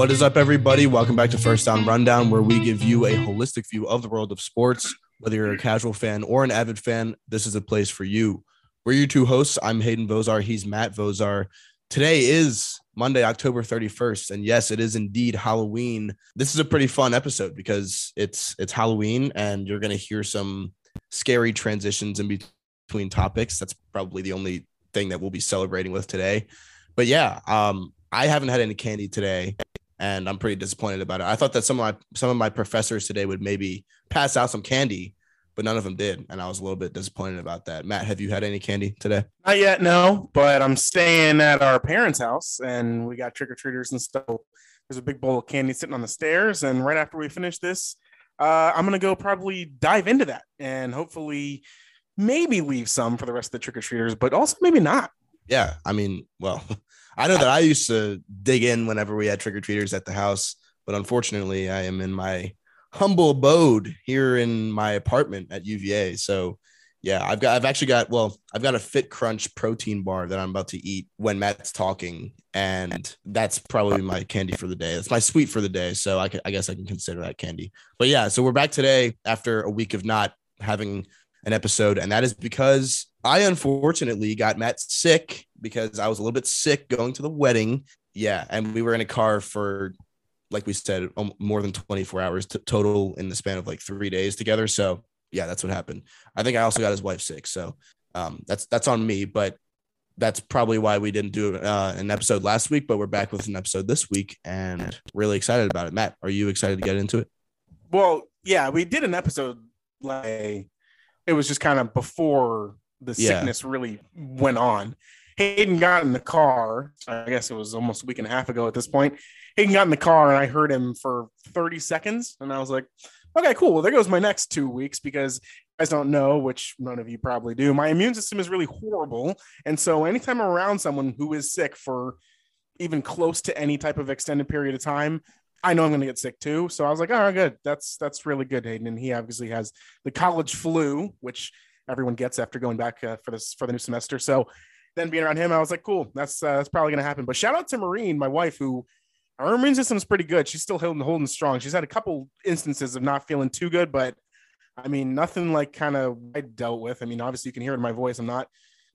What is up, everybody? Welcome back to First Down Rundown, where we give you a holistic view of the world of sports. Whether you're a casual fan or an avid fan, this is a place for you. We're your two hosts. I'm Hayden Vozar. He's Matt Vozar. Today is Monday, October 31st, and yes, it is indeed Halloween. This is a pretty fun episode because it's it's Halloween, and you're going to hear some scary transitions in between topics. That's probably the only thing that we'll be celebrating with today. But yeah, um, I haven't had any candy today, and I'm pretty disappointed about it. I thought that some of my some of my professors today would maybe pass out some candy, but none of them did, and I was a little bit disappointed about that. Matt, have you had any candy today? Not yet, no. But I'm staying at our parents' house, and we got trick or treaters and stuff. There's a big bowl of candy sitting on the stairs, and right after we finish this, uh, I'm gonna go probably dive into that and hopefully maybe leave some for the rest of the trick or treaters, but also maybe not. Yeah, I mean, well, I know that I used to dig in whenever we had trick or treaters at the house, but unfortunately, I am in my humble abode here in my apartment at UVA. So, yeah, I've got, I've actually got, well, I've got a Fit Crunch protein bar that I'm about to eat when Matt's talking, and that's probably my candy for the day. That's my sweet for the day. So I, can, I guess I can consider that candy. But yeah, so we're back today after a week of not having an episode, and that is because I unfortunately got Matt sick because I was a little bit sick going to the wedding. Yeah, and we were in a car for, like we said, more than 24 hours t- total in the span of like three days together. So yeah, that's what happened. I think I also got his wife sick, so um, that's that's on me. But that's probably why we didn't do uh, an episode last week. But we're back with an episode this week, and really excited about it. Matt, are you excited to get into it? Well, yeah, we did an episode like it was just kind of before the Yeah. sickness really went on. Hayden got in the car. I guess it was almost a week and a half ago at this point. Hayden got in the car and I heard him for 30 seconds. And I was like, okay, cool. Well, there goes my next two weeks because you guys don't know, which none of you probably do. My immune system is really horrible. And so anytime I'm around someone who is sick for even close to any type of extended period of time, I know I'm going to get sick too. So I was like, all right, good. That's that's really good, Hayden. And he obviously has the college flu, which everyone gets after going back uh, for this for the new semester. So then being around him, I was like, cool. That's uh, that's probably going to happen. But shout out to Marine, my wife, who her immune system is pretty good. She's still holding holding strong. She's had a couple instances of not feeling too good, but I mean, nothing like kind of I dealt with. I mean, obviously you can hear it in my voice. I'm not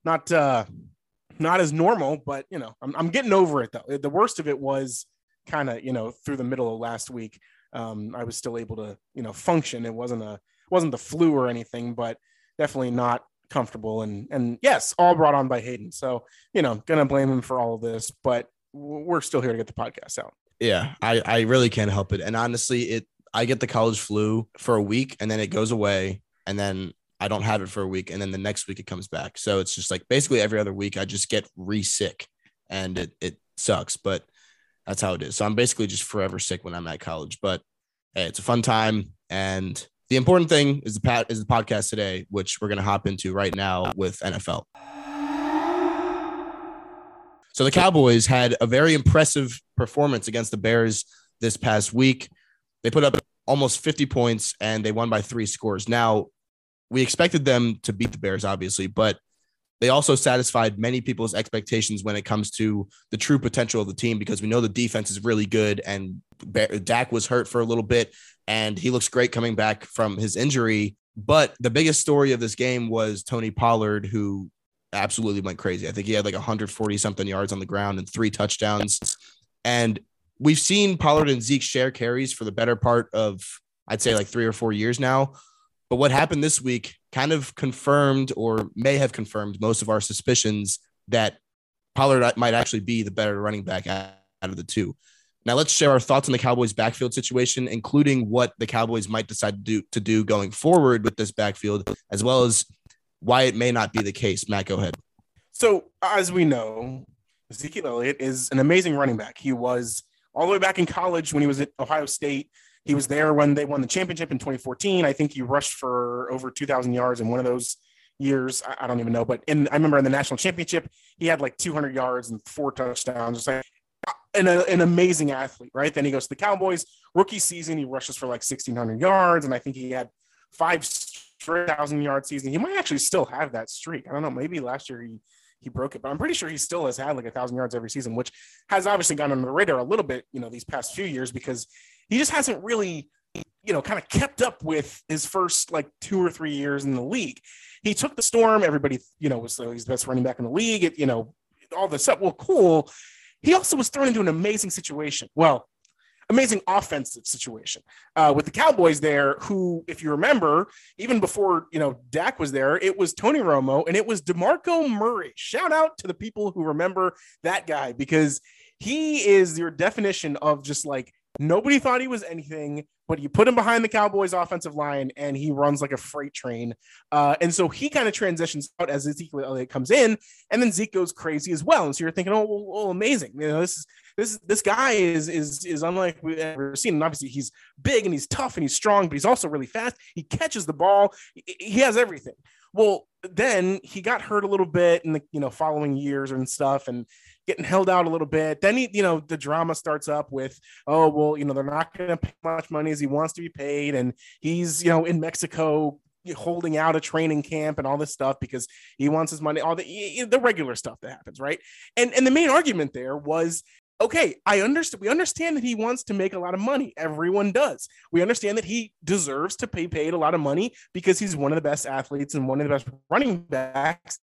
not uh not as normal, but you know, I'm I'm getting over it though. The worst of it was kind of you know through the middle of last week. Um, I was still able to you know function. It wasn't a wasn't the flu or anything, but definitely not comfortable. And and yes, all brought on by Hayden. So you know, gonna blame him for all of this, but we're still here to get the podcast out. Yeah, I, I really can't help it. And honestly, it I get the college flu for a week and then it goes away and then I don't have it for a week and then the next week it comes back. So it's just like basically every other week I just get re sick and it it sucks, but that's how it is. So I'm basically just forever sick when I'm at college. But hey, it's a fun time and the important thing is the pat is the podcast today, which we're gonna hop into right now with NFL. So the Cowboys had a very impressive performance against the Bears this past week. They put up almost 50 points and they won by three scores. Now, we expected them to beat the Bears, obviously, but they also satisfied many people's expectations when it comes to the true potential of the team because we know the defense is really good and Dak was hurt for a little bit and he looks great coming back from his injury. But the biggest story of this game was Tony Pollard, who absolutely went crazy. I think he had like 140 something yards on the ground and three touchdowns. And we've seen Pollard and Zeke share carries for the better part of, I'd say, like three or four years now. But what happened this week kind of confirmed or may have confirmed most of our suspicions that Pollard might actually be the better running back out of the two. Now let's share our thoughts on the Cowboys backfield situation, including what the Cowboys might decide to do to do going forward with this backfield, as well as why it may not be the case. Matt, go ahead. So as we know, Ezekiel Elliott is an amazing running back. He was all the way back in college when he was at Ohio State. He was there when they won the championship in 2014. I think he rushed for over 2,000 yards in one of those years. I, I don't even know, but in I remember in the national championship, he had like 200 yards and four touchdowns. Just like uh, an, an amazing athlete, right? Then he goes to the Cowboys. Rookie season, he rushes for like 1,600 yards, and I think he had five thousand yard season. He might actually still have that streak. I don't know. Maybe last year he he broke it, but I'm pretty sure he still has had like a thousand yards every season, which has obviously gone under the radar a little bit, you know, these past few years because he just hasn't really, you know, kind of kept up with his first like two or three years in the league. He took the storm. Everybody, you know, was he's the best running back in the league. It, you know, all this up. Well, cool. He also was thrown into an amazing situation. Well, amazing offensive situation uh, with the Cowboys there, who, if you remember, even before you know Dak was there, it was Tony Romo and it was DeMarco Murray. Shout out to the people who remember that guy because he is your definition of just like nobody thought he was anything but you put him behind the Cowboys offensive line and he runs like a freight train. Uh, and so he kind of transitions out as Ezekiel Elliott comes in, and then Zeke goes crazy as well. And so you're thinking, oh, well, well, amazing. You know, this is this this guy is is is unlike we've ever seen. And obviously he's big and he's tough and he's strong, but he's also really fast. He catches the ball. He has everything. Well, then he got hurt a little bit in the you know following years and stuff, and getting held out a little bit. Then he, you know, the drama starts up with, oh, well, you know, they're not going to pay much money as he wants to be paid. And he's, you know, in Mexico holding out a training camp and all this stuff because he wants his money, all the, the regular stuff that happens. Right. And, and the main argument there was, okay, I understand. We understand that he wants to make a lot of money. Everyone does. We understand that he deserves to pay paid a lot of money because he's one of the best athletes and one of the best running backs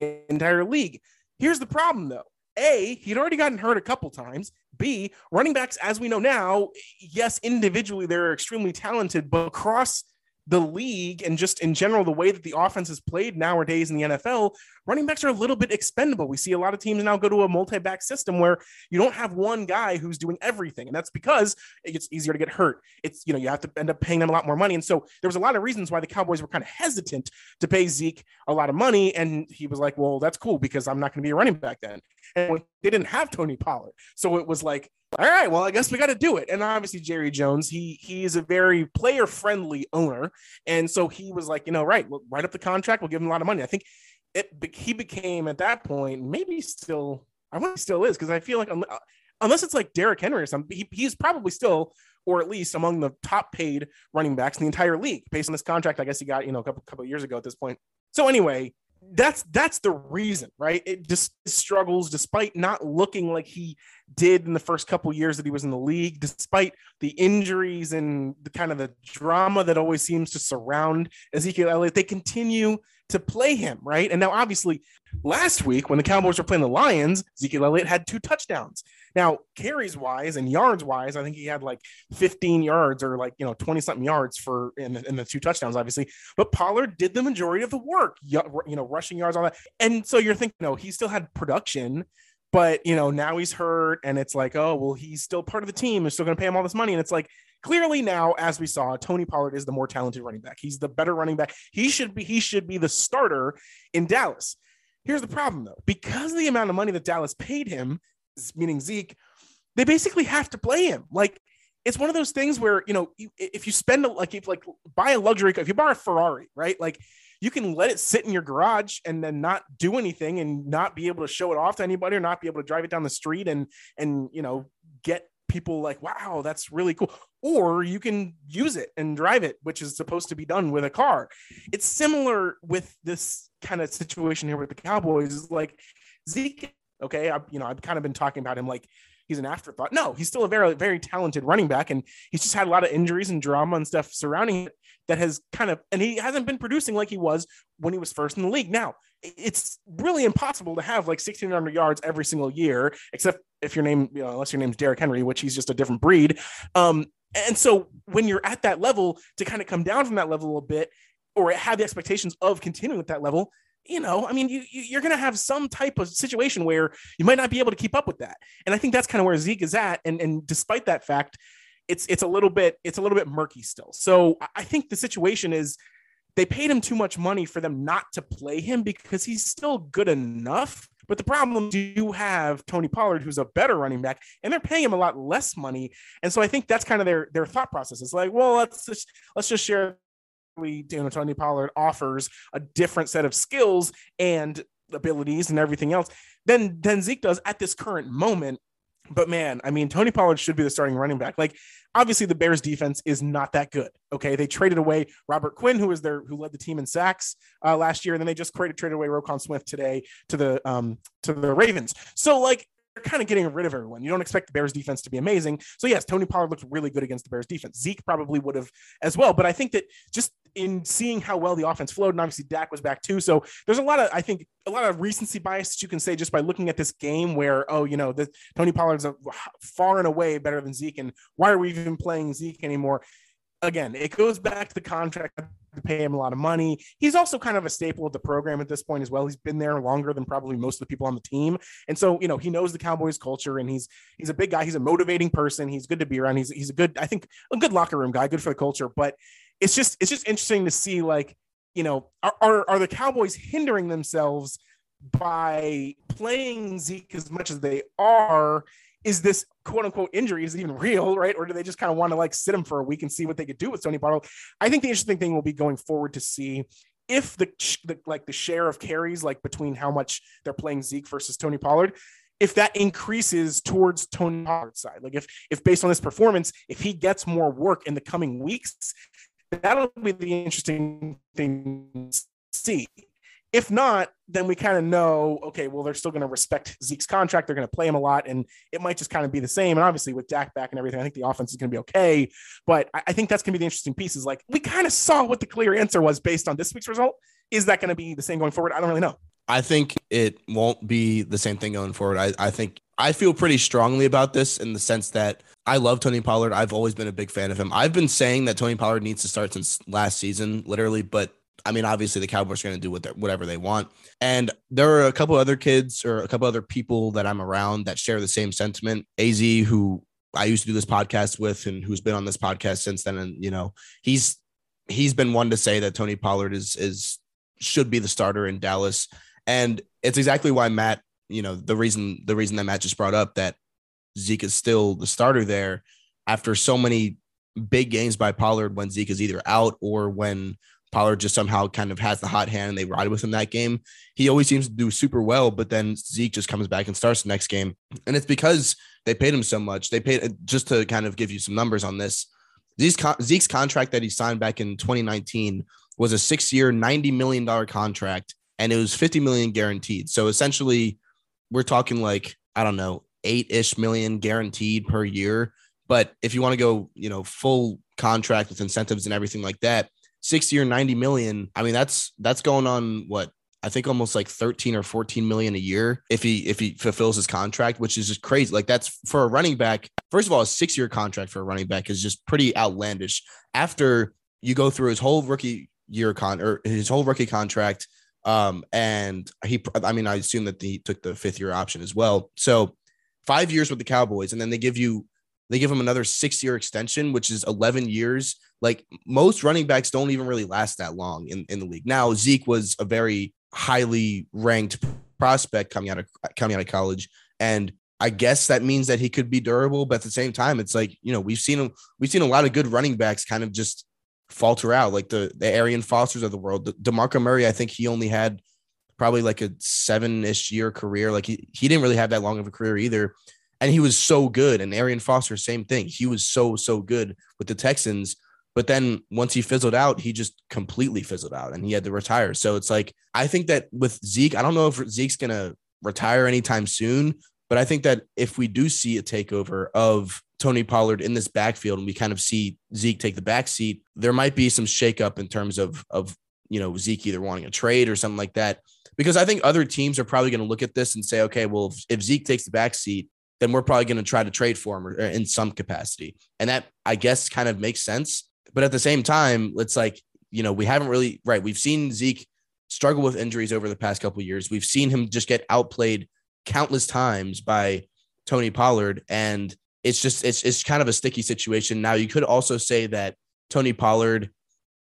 in the entire league. Here's the problem though a, he'd already gotten hurt a couple times. B, running backs, as we know now, yes, individually they're extremely talented, but across the league and just in general, the way that the offense is played nowadays in the NFL, running backs are a little bit expendable. We see a lot of teams now go to a multi back system where you don't have one guy who's doing everything. And that's because it's easier to get hurt. It's, you know, you have to end up paying them a lot more money. And so there was a lot of reasons why the Cowboys were kind of hesitant to pay Zeke a lot of money. And he was like, well, that's cool because I'm not going to be a running back then. And they didn't have Tony Pollard. So it was like, all right, well, I guess we got to do it. And obviously, Jerry Jones, he he is a very player friendly owner, and so he was like, you know, right, we'll write up the contract, we'll give him a lot of money. I think it he became at that point maybe still, I he still is because I feel like uh, unless it's like Derrick Henry or something, he, he's probably still or at least among the top paid running backs in the entire league based on this contract. I guess he got you know a couple couple years ago at this point. So anyway, that's that's the reason, right? It just struggles despite not looking like he did in the first couple years that he was in the league, despite the injuries and the kind of the drama that always seems to surround Ezekiel Elliott. They continue to play him, right? And now, obviously, last week when the Cowboys were playing the Lions, Ezekiel Elliott had two touchdowns. Now, carries wise and yards wise, I think he had like 15 yards or like, you know, 20 something yards for in the, in the two touchdowns, obviously. But Pollard did the majority of the work, you know, rushing yards, all that. And so you're thinking, no, he still had production. But you know now he's hurt, and it's like, oh well, he's still part of the team. We're still going to pay him all this money, and it's like, clearly now, as we saw, Tony Pollard is the more talented running back. He's the better running back. He should be he should be the starter in Dallas. Here's the problem though, because of the amount of money that Dallas paid him, meaning Zeke, they basically have to play him. Like it's one of those things where you know if you spend like if like buy a luxury if you buy a Ferrari, right? Like you can let it sit in your garage and then not do anything and not be able to show it off to anybody or not be able to drive it down the street and and you know get people like, wow, that's really cool. Or you can use it and drive it, which is supposed to be done with a car. It's similar with this kind of situation here with the Cowboys. Is like Zeke, okay, I, you know, I've kind of been talking about him like he's an afterthought. No, he's still a very, very talented running back, and he's just had a lot of injuries and drama and stuff surrounding it that has kind of, and he hasn't been producing like he was when he was first in the league. Now, it's really impossible to have like 1600 yards every single year, except if your name, you know, unless your name's Derrick Henry, which he's just a different breed. Um, and so when you're at that level, to kind of come down from that level a little bit, or have the expectations of continuing at that level, you know, I mean, you, you are going to have some type of situation where you might not be able to keep up with that. And I think that's kind of where Zeke is at. And and despite that fact, it's it's a little bit it's a little bit murky still. So I think the situation is they paid him too much money for them not to play him because he's still good enough. But the problem you have Tony Pollard, who's a better running back, and they're paying him a lot less money. And so I think that's kind of their their thought process. It's like, well, let's just let's just share. We, you know, Tony Pollard offers a different set of skills and abilities and everything else than than Zeke does at this current moment But man, I mean, Tony Pollard should be the starting running back. Like, obviously, the Bears defense is not that good. Okay, they traded away Robert Quinn, who was their who led the team in sacks uh, last year, and then they just traded traded away Roquan Smith today to the um to the Ravens. So like they're kind of getting rid of everyone. You don't expect the Bears defense to be amazing. So yes, Tony Pollard looked really good against the Bears defense. Zeke probably would have as well. But I think that just in seeing how well the offense flowed, and obviously Dak was back too. So there's a lot of, I think, a lot of recency bias that you can say just by looking at this game where, oh, you know, the Tony Pollard's a, far and away better than Zeke. And why are we even playing Zeke anymore? Again, it goes back to the contract to pay him a lot of money. He's also kind of a staple of the program at this point as well. He's been there longer than probably most of the people on the team. And so, you know, he knows the Cowboys culture and he's he's a big guy. He's a motivating person. He's good to be around. He's he's a good, I think, a good locker room guy, good for the culture. But it's just it's just interesting to see like, you know, are are, are the Cowboys hindering themselves by playing Zeke as much as they are is this quote unquote injury is even real, right? Or do they just kind of want to like sit him for a week and see what they could do with Tony Pollard? I think the interesting thing will be going forward to see if the, the like the share of carries like between how much they're playing Zeke versus Tony Pollard, if that increases towards Tony Pollard's side. Like if if based on this performance, if he gets more work in the coming weeks, that'll be the interesting thing to see. If not, then we kind of know, okay, well, they're still going to respect Zeke's contract. They're going to play him a lot, and it might just kind of be the same. And obviously, with Dak back and everything, I think the offense is going to be okay. But I, think that's going to be the interesting piece. Is like we kind of saw what the clear answer was based on this week's result. Is that going to be the same going forward? I don't really know. I think it won't be the same thing going forward. I, I think I feel pretty strongly about this in the sense that I love Tony Pollard. I've always been a big fan of him. I've been saying that Tony Pollard needs to start since last season, literally, but I mean, obviously the Cowboys are going to do what whatever they want. And there are a couple other kids or a couple other people that I'm around that share the same sentiment. Az, who I used to do this podcast with, and who's been on this podcast since then, and you know, he's he's been one to say that Tony Pollard is is should be the starter in Dallas, and it's exactly why Matt, you know, the reason the reason that Matt just brought up that Zeke is still the starter there after so many big games by Pollard when Zeke is either out or when Pollard just somehow kind of has the hot hand and they ride with him that game. He always seems to do super well, but then Zeke just comes back and starts the next game. And it's because they paid him so much. They paid just to kind of give you some numbers on this. Zeke's contract that he signed back in 2019 was a six year, $90 million contract, and it was 50 million guaranteed. So essentially, we're talking like, I don't know, eight ish million guaranteed per year. But if you want to go, you know, full contract with incentives and everything like that, six or 90 million. I mean, that's that's going on what I think almost like 13 or 14 million a year if he if he fulfills his contract, which is just crazy. Like that's for a running back. First of all, a six year contract for a running back is just pretty outlandish. After you go through his whole rookie year con or his whole rookie contract, um, and he, I mean, I assume that he took the fifth year option as well. So five years with the Cowboys, and then they give you they give him another six year extension, which is 11 years. Like most running backs don't even really last that long in, in the league. Now, Zeke was a very highly ranked prospect coming out of coming out of college. And I guess that means that he could be durable, but at the same time, it's like, you know, we've seen him, we've seen a lot of good running backs kind of just falter out, like the the Arian Fosters of the world. The, DeMarco Murray, I think he only had probably like a seven-ish year career. Like he, he didn't really have that long of a career either and he was so good. And Arian Foster, same thing. He was so so good with the Texans. But then once he fizzled out, he just completely fizzled out, and he had to retire. So it's like I think that with Zeke, I don't know if Zeke's gonna retire anytime soon, but I think that if we do see a takeover of Tony Pollard in this backfield, and we kind of see Zeke take the back seat, there might be some shakeup in terms of of you know Zeke either wanting a trade or something like that. Because I think other teams are probably going to look at this and say, okay, well, if, if Zeke takes the back seat, then we're probably going to try to trade for him in some capacity. And that I guess kind of makes sense. But at the same time, it's like, you know, we haven't really, right. We've seen Zeke struggle with injuries over the past couple years. We've seen him just get outplayed countless times by Tony Pollard. And it's just, it's, it's kind of a sticky situation. Now, you could also say that Tony Pollard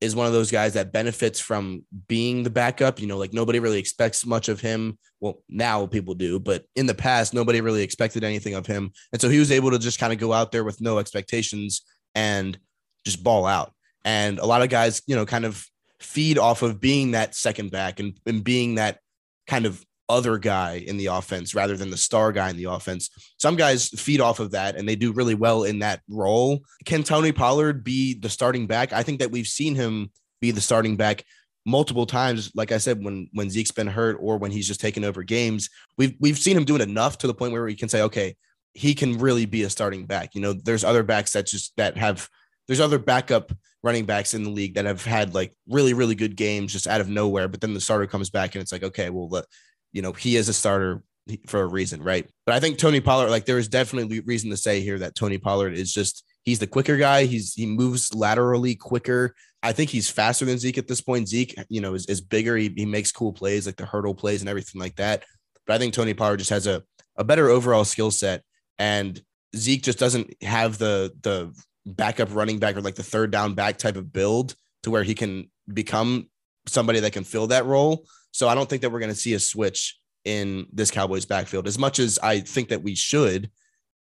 is one of those guys that benefits from being the backup. You know, like nobody really expects much of him. Well, now people do, but in the past, nobody really expected anything of him. And so he was able to just kind of go out there with no expectations and just ball out. And a lot of guys, you know, kind of feed off of being that second back and, and being that kind of other guy in the offense rather than the star guy in the offense. Some guys feed off of that and they do really well in that role. Can Tony Pollard be the starting back? I think that we've seen him be the starting back multiple times. Like I said, when when Zeke's been hurt or when he's just taken over games, we've we've seen him do it enough to the point where we can say, okay, he can really be a starting back. You know, there's other backs that just that have there's other backup running backs in the league that have had like really really good games just out of nowhere, but then the starter comes back and it's like, okay, well, let, you know, he is a starter for a reason, right? But I think Tony Pollard, like there is definitely reason to say here that Tony Pollard is just he's the quicker guy. He's he moves laterally quicker. I think he's faster than Zeke at this point. Zeke, you know, is, is bigger. He, he makes cool plays like the hurdle plays and everything like that. But I think Tony Pollard just has a, a better overall skill set. And Zeke just doesn't have the the backup running back or like the third down back type of build to where he can become somebody that can fill that role. So I don't think that we're going to see a switch in this Cowboys backfield as much as I think that we should.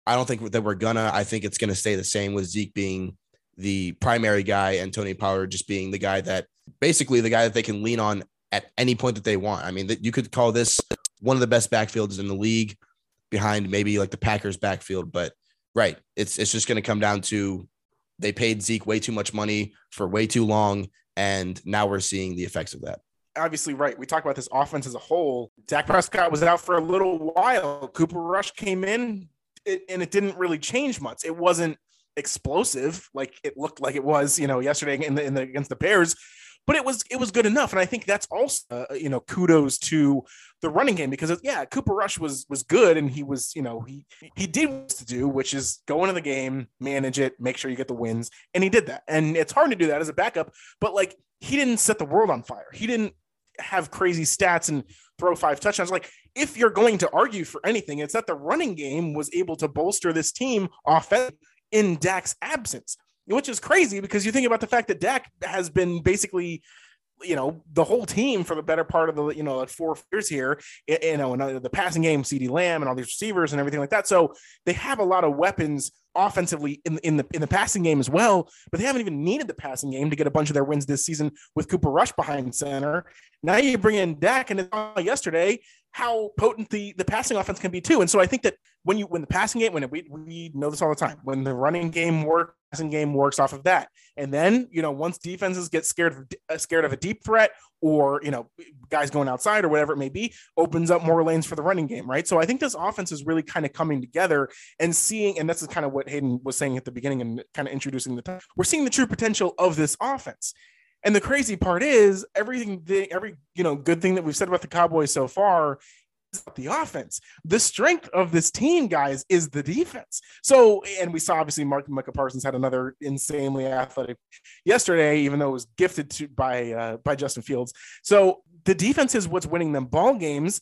I don't think that we're gonna. I think it's going to stay the same with Zeke being the primary guy and Tony Pollard just being the guy that basically the guy that they can lean on at any point that they want. I mean, that you could call this one of the best backfields in the league behind maybe like the Packers backfield, but right, it's it's just going to come down to they paid Zeke way too much money for way too long and now we're seeing the effects of that. Obviously, right. We talk about this offense as a whole. Dak Prescott was out for a little while. Cooper Rush came in, and it didn't really change much. It wasn't explosive like it looked like it was, you know, yesterday in the, in the against the Bears, but it was it was good enough. And I think that's also uh, you know kudos to the running game because yeah, Cooper Rush was was good and he was you know he he did what to do, which is go into the game, manage it, make sure you get the wins, and he did that. And it's hard to do that as a backup, but like he didn't set the world on fire. He didn't have crazy stats and throw five touchdowns. Like if you're going to argue for anything, it's that the running game was able to bolster this team offensively in Dak's absence, which is crazy because you think about the fact that Dak has been basically you know the whole team for the better part of the you know like four years here you know and uh, the passing game CeeDee Lamb and all these receivers and everything like that. So they have a lot of weapons offensively in, in the in the passing game as well but they haven't even needed the passing game to get a bunch of their wins this season with Cooper Rush behind center. Now you bring in Dak and yesterday how potent the the passing offense can be too. And so I think that when you when the passing game when we we know this all the time when the running game works, passing game works off of that, and then you know once defenses get scared of, uh, scared of a deep threat or you know guys going outside or whatever it may be, opens up more lanes for the running game, right? So I think this offense is really kind of coming together and seeing, and this is kind of what Hayden was saying at the beginning and kind of introducing the time. We're seeing the true potential of this offense. And the crazy part is everything, every you know, good thing that we've said about the Cowboys so far is the offense. The strength of this team, guys, is the defense. So, and we saw obviously Mark Micah Parsons had another insanely athletic yesterday, even though it was gifted to by uh, by Justin Fields. So the defense is what's winning them ball games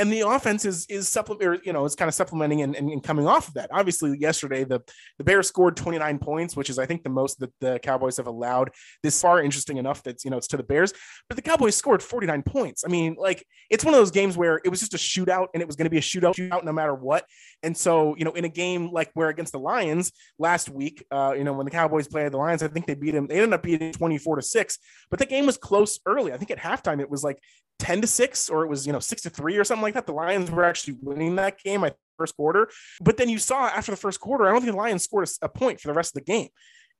and the offense is is supplement you know it's kind of supplementing and, and, and, coming off of that. Obviously yesterday the the bears scored 29 points which is i think the most that the cowboys have allowed this far. Interesting enough that you know it's to the bears. But the cowboys scored 49 points. I mean like it's one of those games where it was just a shootout and it was going to be a shootout shootout no matter what. And so you know in a game like where against the lions last week uh you know when the cowboys played the lions i think they beat them they ended up beating 24 to 6 but the game was close early. I think at halftime it was like 10 to 6 or it was you know 6 to 3 or something like that the lions were actually winning that game i first quarter. But then you saw after the first quarter i don't think the lions scored a, point for the rest of the game.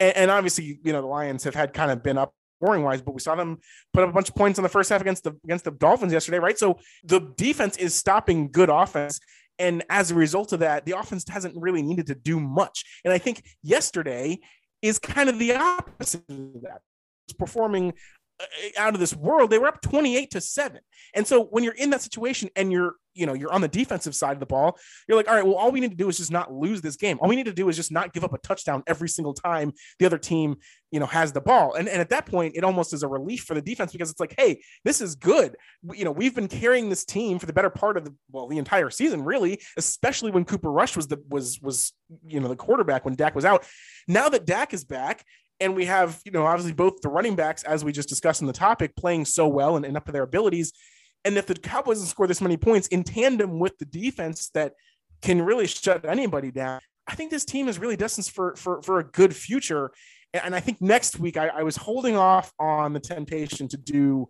And, and, obviously you know the lions have had kind of been up scoring wise but we saw them put up a bunch of points in the first half against the against the dolphins yesterday right? So the defense is stopping good offense and as a result of that the offense hasn't really needed to do much. And i think yesterday is kind of the opposite of that. It's performing Uh, out of this world. They were up 28 to 7. And so when you're in that situation and you're, you know, you're on the defensive side of the ball, you're like, all right, well, all we need to do is just not lose this game. All we need to do is just not give up a touchdown every single time the other team, you know, has the ball. And, and at that point, it almost is a relief for the defense because it's like, hey, this is good. You know, we've been carrying this team for the better part of the well, the entire season, really, especially when Cooper Rush was the was was you know the quarterback when Dak was out. Now that Dak is back, and we have, you know, obviously both the running backs, as we just discussed in the topic, playing so well and, and up to their abilities. And if the Cowboys score this many points in tandem with the defense that can really shut anybody down, I think this team is really destined for for, for a good future. And I think next week I, I was holding off on the temptation to do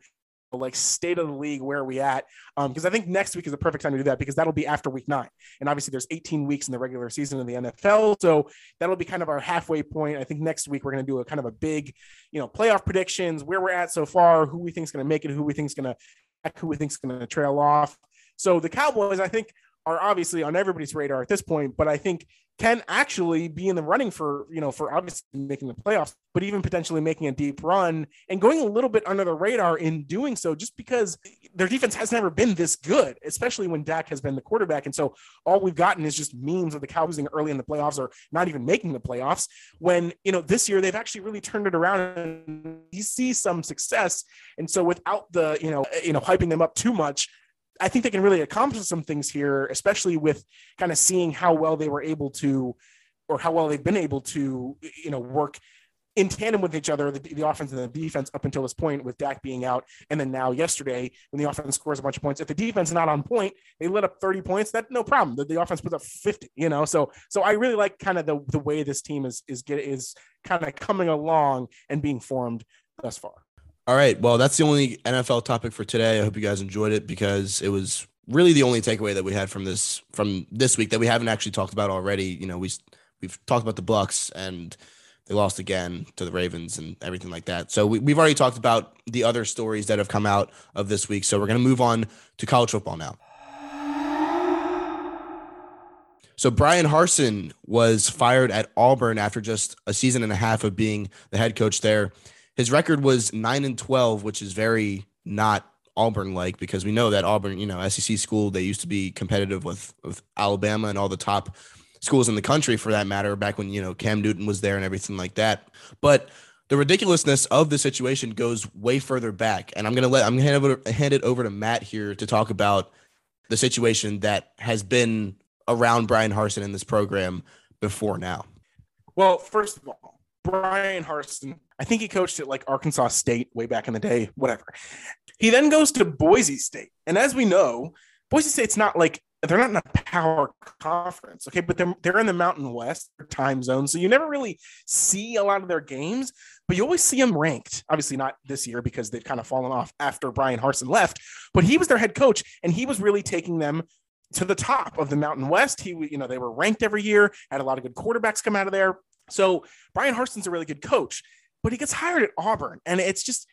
like state of the league, where are we at? Because um, I think next week is the perfect time to do that because that'll be after week nine. And obviously, there's 18 weeks in the regular season of the NFL. So that'll be kind of our halfway point. I think next week we're going to do a kind of a big, you know, playoff predictions, where we're at so far, who we think is going to make it, who we think is going to, who we think is going to trail off. So the Cowboys, I think, are obviously on everybody's radar at this point, but I think can actually be in the running for, you know, for obviously making the playoffs, but even potentially making a deep run and going a little bit under the radar in doing so, just because their defense has never been this good, especially when Dak has been the quarterback. And so all we've gotten is just memes of the Cowboys early in the playoffs or not even making the playoffs. When, you know, this year they've actually really turned it around and you see some success. And so without the, you know, you know, hyping them up too much, I think they can really accomplish some things here, especially with kind of seeing how well they were able to, or how well they've been able to, you know, work in tandem with each other, the, the, offense and the defense up until this point with Dak being out. And then now yesterday, when the offense scores a bunch of points, if the defense is not on point, they lit up 30 points, that no problem. The, the offense puts up 50, you know? So, so I really like kind of the, the way this team is, is get, is kind of coming along and being formed thus far. All right. Well, that's the only NFL topic for today. I hope you guys enjoyed it because it was really the only takeaway that we had from this from this week that we haven't actually talked about already. You know, we we've talked about the Bucks and they lost again to the Ravens and everything like that. So we, we've already talked about the other stories that have come out of this week. So we're going to move on to college football now. So Bryan Harsin was fired at Auburn after just a season and a half of being the head coach there. His record was nine and twelve, which is very not Auburn like because we know that Auburn, you know, SEC school, they used to be competitive with with Alabama and all the top schools in the country for that matter, back when you know Cam Newton was there and everything like that. But the ridiculousness of the situation goes way further back, and I'm gonna let I'm gonna hand, over, hand it over to Matt here to talk about the situation that has been around Bryan Harsin in this program before now. Well, first of all, Bryan Harsin I think he coached at like Arkansas State way back in the day, whatever. He then goes to Boise State. And as we know, Boise State's not like they're not in a power conference, okay, but they're they're in the Mountain West time zone, so you never really see a lot of their games, but you always see them ranked. Obviously, not this year because they've kind of fallen off after Bryan Harsin left, but he was their head coach, and he was really taking them to the top of the Mountain West. He, you know, they were ranked every year, had a lot of good quarterbacks come out of there. So Bryan Harsin's a really good coach but he gets hired at Auburn. And it's just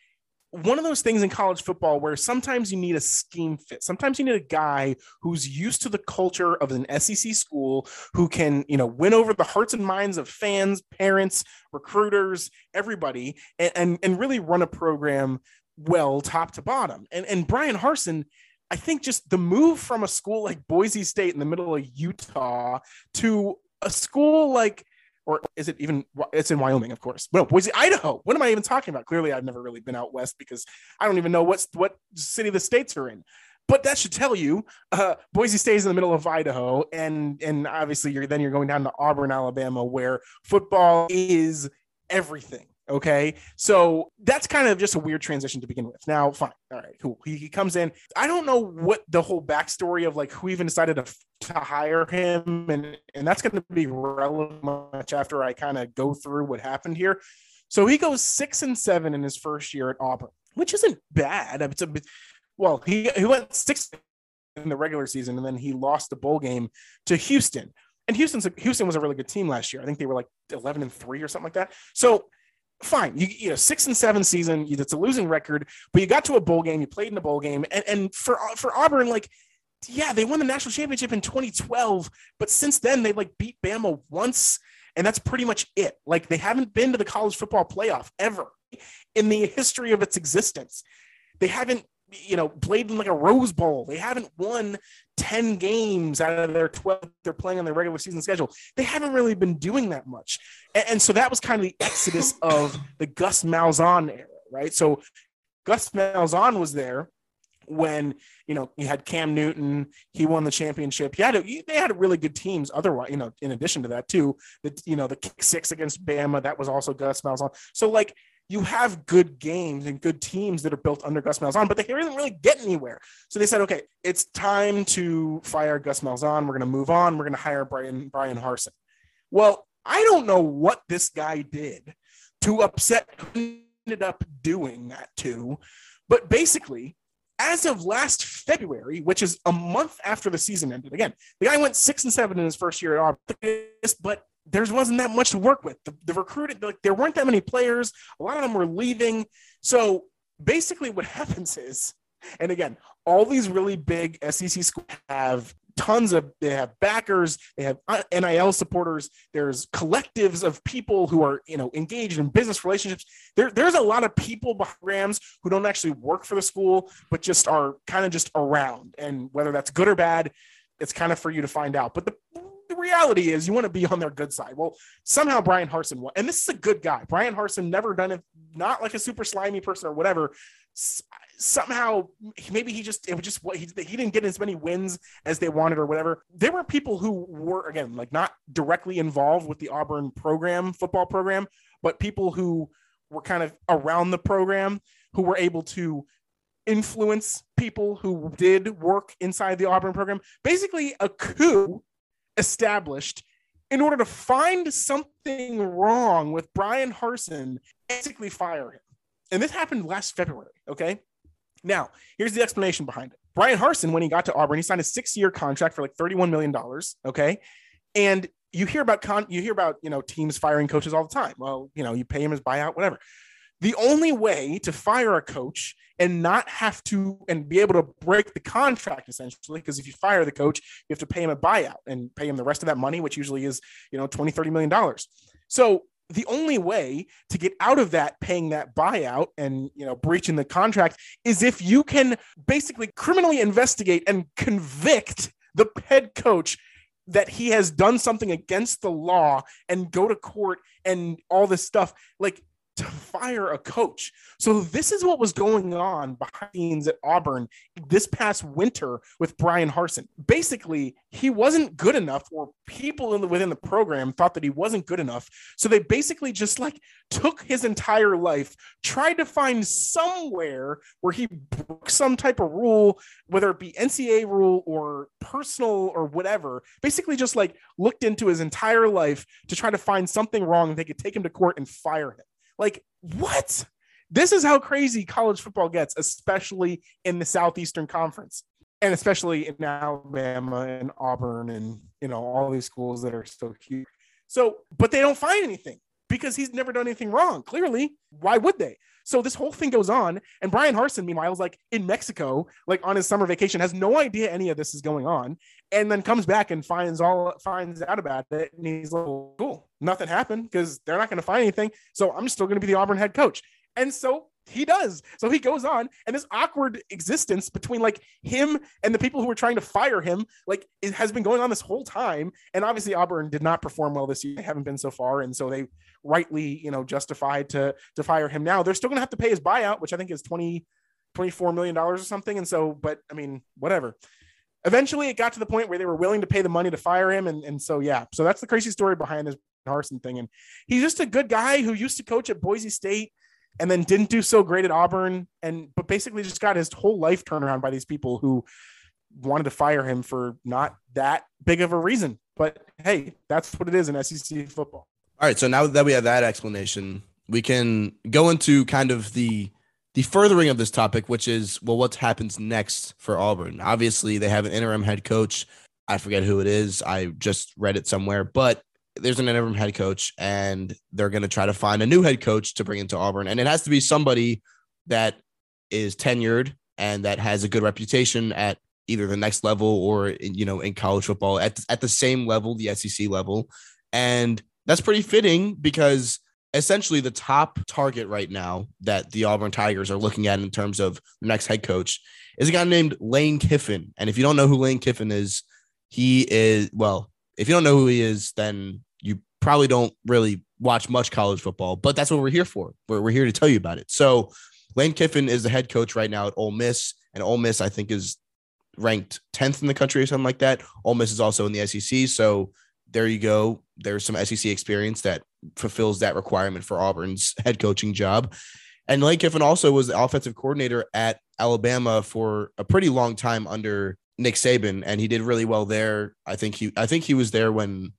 one of those things in college football where sometimes you need a scheme fit. Sometimes you need a guy who's used to the culture of an SEC school who can, you know, win over the hearts and minds of fans, parents, recruiters, everybody, and, and, and really run a program well top to bottom. And, and Bryan Harsin, I think just the move from a school like Boise State in the middle of Utah to a school like or is it even it's in Wyoming, of course. No, Boise, Idaho. What am I even talking about? Clearly, I've never really been out west because I don't even know what's what city the states are in. But that should tell you, uh, Boise stays in the middle of Idaho, and and obviously you're then you're going down to Auburn, Alabama, where football is everything. Okay. So that's kind of just a weird transition to begin with. Now, fine. All right, cool. He, he comes in. I don't know what the whole backstory of like who even decided to, to hire him. And, and that's going to be relevant much after I kind of go through what happened here. So he goes six and seven in his first year at Auburn, which isn't bad. It's a well, he, he went six in the regular season and then he lost the bowl game to Houston. And Houston's Houston was a really good team last year. I think they were like 11 and 3 or something like that. So fine. You, you know, six and seven season, it's a losing record, but you got to a bowl game, you played in a bowl game. And, and for, for Auburn, like, yeah, they won the national championship in 2012, but since then they like beat Bama once, and that's pretty much it. Like they haven't been to the college football playoff ever in the history of its existence. They haven't you know, played in like a Rose Bowl. They haven't won 10 games out of their 12 they're playing on their regular season schedule. They haven't really been doing that much. And, and so that was kind of the exodus of the Gus Malzahn era, right? So Gus Malzahn was there when you know you had Cam Newton, he won the championship. You had a, they had really good teams. Otherwise, you know, in addition to that too, the you know the kick six against Bama that was also Gus Malzahn. So like you have good games and good teams that are built under Gus Malzahn, but they didn't really get anywhere. So they said, okay, it's time to fire Gus Malzahn. We're going to move on. We're going to hire Brian Bryan Harsin. Well, I don't know what this guy did to upset who ended up doing that to, But basically, as of last February, which is a month after the season ended, again, the guy went six and seven in his first year at Auburn, but there wasn't that much to work with. The, the recruited, like, there weren't that many players. A lot of them were leaving. So basically, what happens is, and again, all these really big SEC schools have tons of they have backers they have uh, nil supporters there's collectives of people who are you know engaged in business relationships there, there's a lot of people behind rams who don't actually work for the school but just are kind of just around and whether that's good or bad it's kind of for you to find out but the, the reality is you want to be on their good side. Well somehow bryan harsin and this is a good guy. Bryan harsin never done it not like a super slimy person or whatever. Somehow maybe he just it was just what he, he didn't get as many wins as they wanted or whatever. There were people who were again like not directly involved with the auburn program football program but people who were kind of around the program who were able to influence people who did work inside the auburn program. Basically a coup established in order to find something wrong with Bryan Harsin, basically fire him and this happened last february okay now, here's the explanation behind it. Bryan Harsin, when he got to Auburn, he signed a six-year contract for like $31 million. Okay. And you hear about con you hear about you know teams firing coaches all the time. Well, you know, you pay him his buyout, whatever. The only way to fire a coach and not have to and be able to break the contract essentially, because if you fire the coach, you have to pay him a buyout and pay him the rest of that money, which usually is, you know, 20, 30 million dollars. So the only way to get out of that paying that buyout and you know breaching the contract is if you can basically criminally investigate and convict the head coach that he has done something against the law and go to court and all this stuff like fire a coach. So this is what was going on behind the scenes at Auburn this past winter with Bryan Harsin. Basically, he wasn't good enough, or people in the, within the program thought that he wasn't good enough. So they basically just like took his entire life, tried to find somewhere where he broke some type of rule, whether it be NCAA rule or personal or whatever. Basically, just like looked into his entire life to try to find something wrong. They could take him to court and fire him. Like, what? This is how crazy college football gets, especially in the Southeastern Conference and especially in Alabama and Auburn and you know all these schools that are so cute. So, but they don't find anything because he's never done anything wrong. Clearly, why would they? So this whole thing goes on, and Bryan Harsin, meanwhile, is like in Mexico, like on his summer vacation, has no idea any of this is going on, and then comes back and finds all finds out about it, and he's like, "Cool, nothing happened because they're not going to find anything, so I'm still going to be the Auburn head coach." And so he does. So he goes on, and this awkward existence between like him and the people who were trying to fire him, like it has been going on this whole time. And obviously, Auburn did not perform well this year. They haven't been so far, and so they rightly, you know, justified to to fire him. Now they're still going to have to pay his buyout, which I think is 20, 24 million dollars or something. And so, but I mean, whatever. Eventually, it got to the point where they were willing to pay the money to fire him, and and so yeah. So that's the crazy story behind this Harsin thing. And he's just a good guy who used to coach at Boise State and then didn't do so great at Auburn, and but basically just got his whole life turned around by these people who wanted to fire him for not that big of a reason. But hey, that's what it is in SEC football. All right, so now that we have that explanation, we can go into kind of the the furthering of this topic, which is well, what happens next for Auburn? Obviously, they have an interim head coach. I forget who it is. I just read it somewhere, but there's an interim head coach, and they're going to try to find a new head coach to bring into Auburn, and it has to be somebody that is tenured and that has a good reputation at either the next level or you know in college football at at the same level, the SEC level, and that's pretty fitting because essentially the top target right now that the Auburn Tigers are looking at in terms of the next head coach is a guy named Lane Kiffin. And if you don't know who Lane Kiffin is, he is well, if you don't know who he is, then probably don't really watch much college football, but that's what we're here for. We're, we're here to tell you about it. So Lane Kiffin is the head coach right now at Ole Miss, and Ole Miss, I think, is ranked 10th in the country or something like that. Ole Miss is also in the SEC. So there you go. There's some SEC experience that fulfills that requirement for Auburn's head coaching job. And Lane Kiffin also was the offensive coordinator at Alabama for a pretty long time under Nick Saban, and he did really well there. I think he, I think he was there when,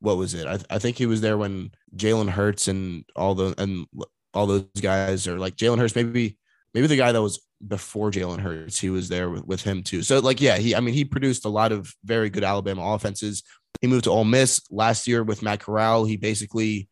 what was it? I, I think he was there when Jalen Hurts and all the and all those guys, or like Jalen Hurts, maybe maybe the guy that was before Jalen Hurts, he was there with, with him too. So like, yeah, he I mean he produced a lot of very good Alabama offenses. He moved to Ole Miss last year with Matt Corral. He basically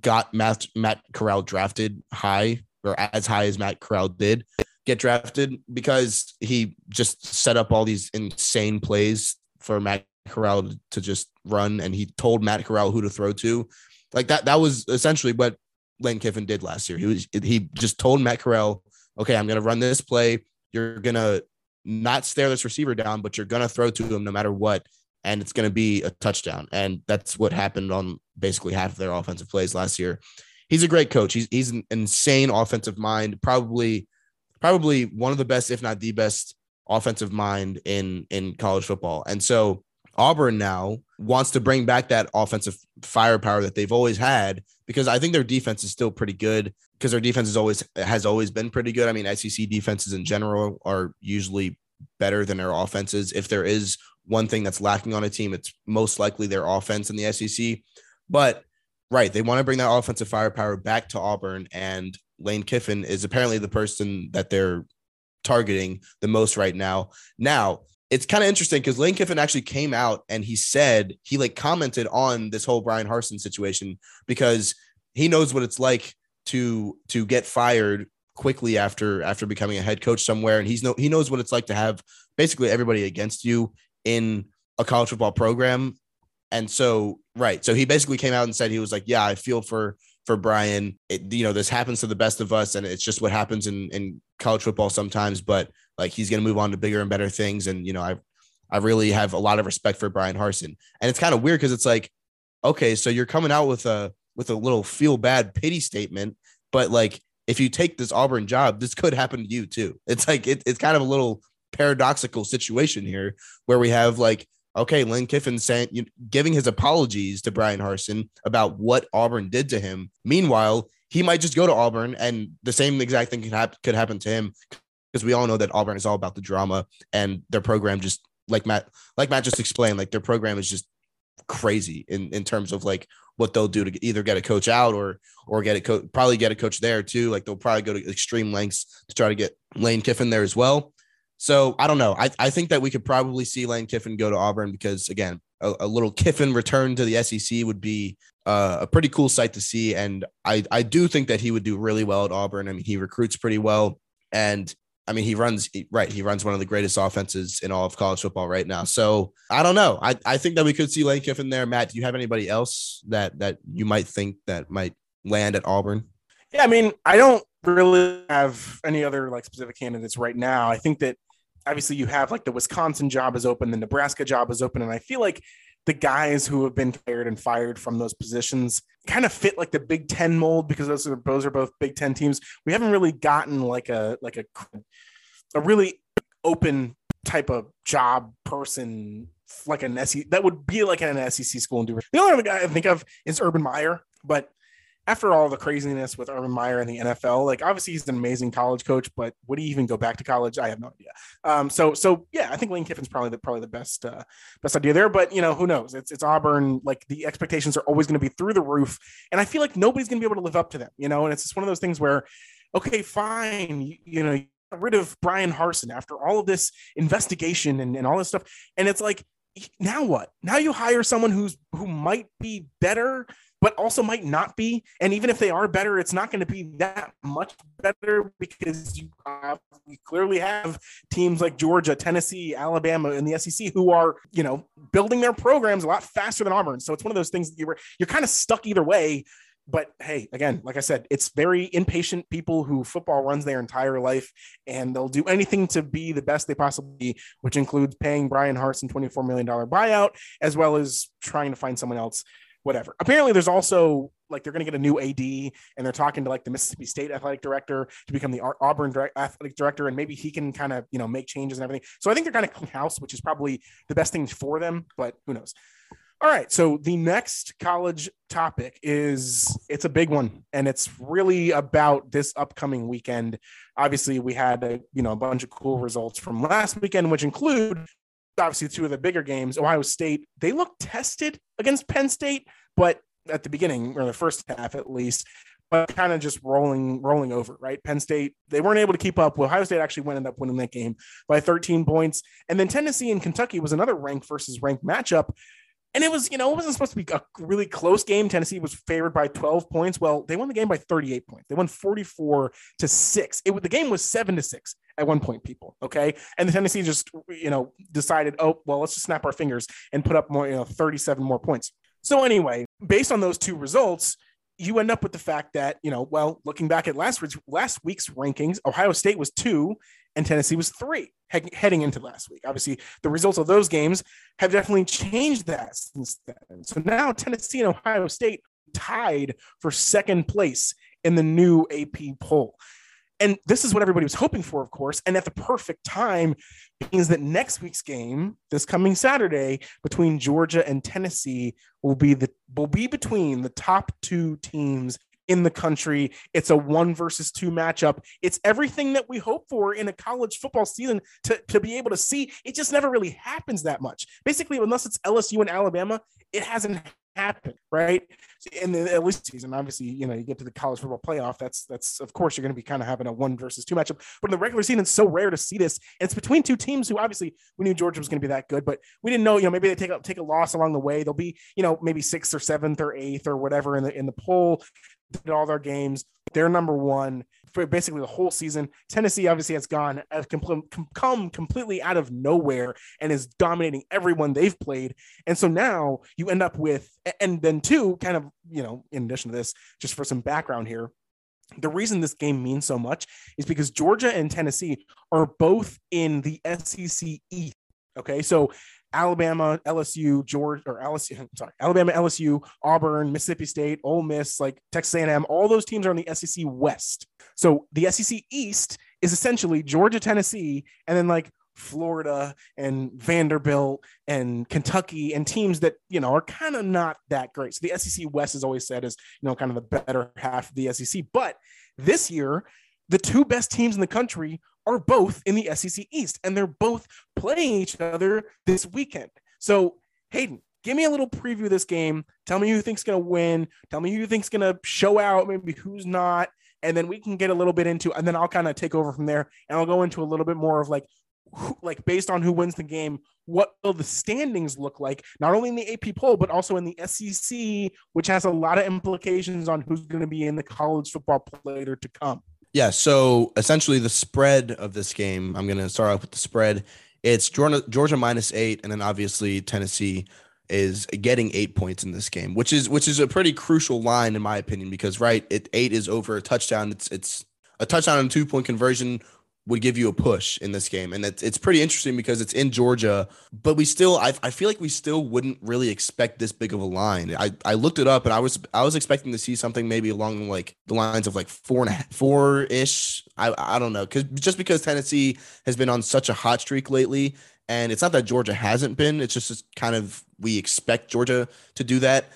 got Matt Matt Corral drafted high or as high as Matt Corral did get drafted because he just set up all these insane plays for Matt Corral to just run, and he told Matt Corral who to throw to. Like that, that was essentially what Lane Kiffin did last year. He was he just told Matt Corral, "Okay, I'm to run this play. You're to not stare this receiver down, but you're to throw to him no matter what, and it's to be a touchdown." And that's what happened on basically half of their offensive plays last year. He's a great coach. He's he's an insane offensive mind. Probably probably one of the best, if not the best, offensive mind in in college football. And so Auburn now wants to bring back that offensive firepower that they've always had because I think their defense is still pretty good because their defense is always has always been pretty good. I mean, SEC defenses in general are usually better than their offenses. If there is one thing that's lacking on a team, it's most likely their offense in the SEC. But right, they want to bring that offensive firepower back to Auburn, and Lane Kiffin is apparently the person that they're targeting the most right now. Now, it's kind of interesting because Lane Kiffin actually came out and he said he like commented on this whole Bryan Harsin situation because he knows what it's like to to get fired quickly after after becoming a head coach somewhere. And he's no he knows what it's like to have basically everybody against you in a college football program. And so right. So he basically came out and said he was like yeah I feel for for Bryan. it, you know this happens to the best of us and it's just what happens in in college football sometimes. But like he's going to move on to bigger and better things. And, you know, I, I really have a lot of respect for Bryan Harsin. And it's kind of weird because it's like, okay, so you're coming out with a, with a little feel bad pity statement, but like, if you take this Auburn job, this could happen to you too. It's like, it, it's kind of a little paradoxical situation here where we have like, okay, Lane Kiffin saying, you know, giving his apologies to Bryan Harsin about what Auburn did to him. Meanwhile, he might just go to Auburn and the same exact thing could, hap- could happen to him because we all know that Auburn is all about the drama and their program just like Matt like Matt just explained like their program is just crazy in in terms of like what they'll do to either get a coach out or or get a coach probably get a coach there too. Like they'll probably go to extreme lengths to try to get Lane Kiffin there as well. So I don't know. I, I think that we could probably see Lane Kiffin go to Auburn because again a, a little Kiffin return to the SEC would be uh, a pretty cool sight to see. And I I do think that he would do really well at Auburn. I mean he recruits pretty well. And I mean, he runs right. He runs one of the greatest offenses in all of college football right now. So I don't know. I, I think that we could see Lane Kiffin there. Matt, do you have anybody else that that you might think that might land at Auburn? Yeah, I mean, I don't really have any other like specific candidates right now. I think that obviously you have like the Wisconsin job is open, the Nebraska job is open, and I feel like the guys who have been fired and fired from those positions kind of fit like the Big Ten mold because those are those are both Big Ten teams. We haven't really gotten like a like a a really open type of job person like an SEC that would be like an SEC school and do. The only other guy I think of is Urban Meyer, but after all the craziness with Urban Meyer and the NFL, like obviously he's an amazing college coach, but would he even go back to college? I have no idea. Um, so so yeah, I think Lane Kiffin's probably the probably the best uh, best idea there. But you know, who knows? It's it's Auburn. Like the expectations are always going to be through the roof, and I feel like nobody's going to be able to live up to them. You know, and it's just one of those things where, okay, fine, you, you know, rid of Bryan Harsin after all of this investigation and, and all this stuff, and it's like now what? Now you hire someone who's who might be better but also might not be. And even if they are better, it's not going to be that much better because you, you clearly have teams like Georgia, Tennessee, Alabama, and the SEC who are, you know, building their programs a lot faster than Auburn. So it's one of those things that you're you're kind of stuck either way. But hey, again, like I said, it's very impatient people who football runs their entire life, and they'll do anything to be the best they possibly be, which includes paying Bryan Harsin $24 million buyout, as well as trying to find someone else whatever. Apparently, there's also like they're going to get a new AD, and they're talking to like the Mississippi State athletic director to become the Auburn athletic director, and maybe he can kind of you know make changes and everything. So I think they're kind of clean house, which is probably the best thing for them. But who knows? All right, so the next college topic is it's a big one, and it's really about this upcoming weekend. Obviously, we had a you know a bunch of cool results from last weekend, which include obviously two of the bigger games, Ohio State, they looked tested against Penn State, but at the beginning or the first half at least, but kind of just rolling rolling over, right? Penn State they weren't able to keep up. With Ohio State actually went ended up winning that game by 13 points, and then Tennessee and Kentucky was another ranked versus ranked matchup. And it was, you know, it wasn't supposed to be a really close game. Tennessee was favored by 12 points. Well, they won the game by 38 points. They won 44 to six. It the game was seven to six at one point, people. Okay. And the Tennessee just, you know, decided, oh, well, let's just snap our fingers and put up more, you know, 37 more points. So anyway, based on those two results, you end up with the fact that you know, well, looking back at last week's last week's rankings, Ohio State was two and Tennessee was three he- heading into last week. Obviously, the results of those games have definitely changed that since then. So now Tennessee and Ohio State tied for second place in the new AP poll. And this is what everybody was hoping for, of course. And at the perfect time means that next week's game, this coming Saturday, between Georgia and Tennessee, will be the will be between the top two teams in the country. It's a one versus two matchup. It's everything that we hope for in a college football season to, to be able to see. It just never really happens that much. Basically, unless it's LSU and Alabama, it hasn't happen, right? In the at least season, obviously, you know, you get to the college football playoff. That's that's of course you're going to be kind of having a one versus two matchup. But in the regular season, it's so rare to see this. It's between two teams who obviously we knew Georgia was going to be that good, but we didn't know. You know, maybe they take a take a loss along the way. They'll be, you know, maybe sixth or seventh or eighth or whatever in the in the poll. Did all their games. They're number one for basically the whole season. Tennessee obviously has gone come completely out of nowhere and is dominating everyone they've played. And so now you end up with, and then two, kind of, you know, in addition to this, just for some background here, the reason this game means so much is because Georgia and Tennessee are both in the SEC East. Okay, so Alabama, LSU, Georgia, or LSU, sorry, Alabama, LSU, Auburn, Mississippi State, Ole Miss, like Texas A&M, all those teams are in the SEC West. So the SEC East is essentially Georgia, Tennessee, and then like Florida and Vanderbilt and Kentucky and teams that you know are kind of not that great. So the SEC West is always said is you know kind of the better half of the SEC. But this year, the two best teams in the country are both in the SEC East, and they're both playing each other this weekend. So, Hayden, give me a little preview of this game. Tell me who you think's going to win. Tell me who you think's going to show out, maybe who's not, and then we can get a little bit into, and then I'll kind of take over from there, and I'll go into a little bit more of like, who, like based on who wins the game, what will the standings look like? Not only in the AP poll, but also in the SEC, which has a lot of implications on who's going to be in the college football later to come. Yeah. So essentially, the spread of this game, I'm going to start off with the spread. It's Georgia, Georgia minus eight, and then obviously Tennessee is getting eight points in this game, which is which is a pretty crucial line in my opinion because right, it eight is over a touchdown. It's it's a touchdown and two point conversion would give you a push in this game. And it's, it's pretty interesting because it's in Georgia, but we still, I, I feel like we still wouldn't really expect this big of a line. I, I looked it up and I was, I was expecting to see something maybe along like the lines of like four and a half, four ish. I, I don't know. Cause just because Tennessee has been on such a hot streak lately and it's not that Georgia hasn't been, it's just kind of, we expect Georgia to do that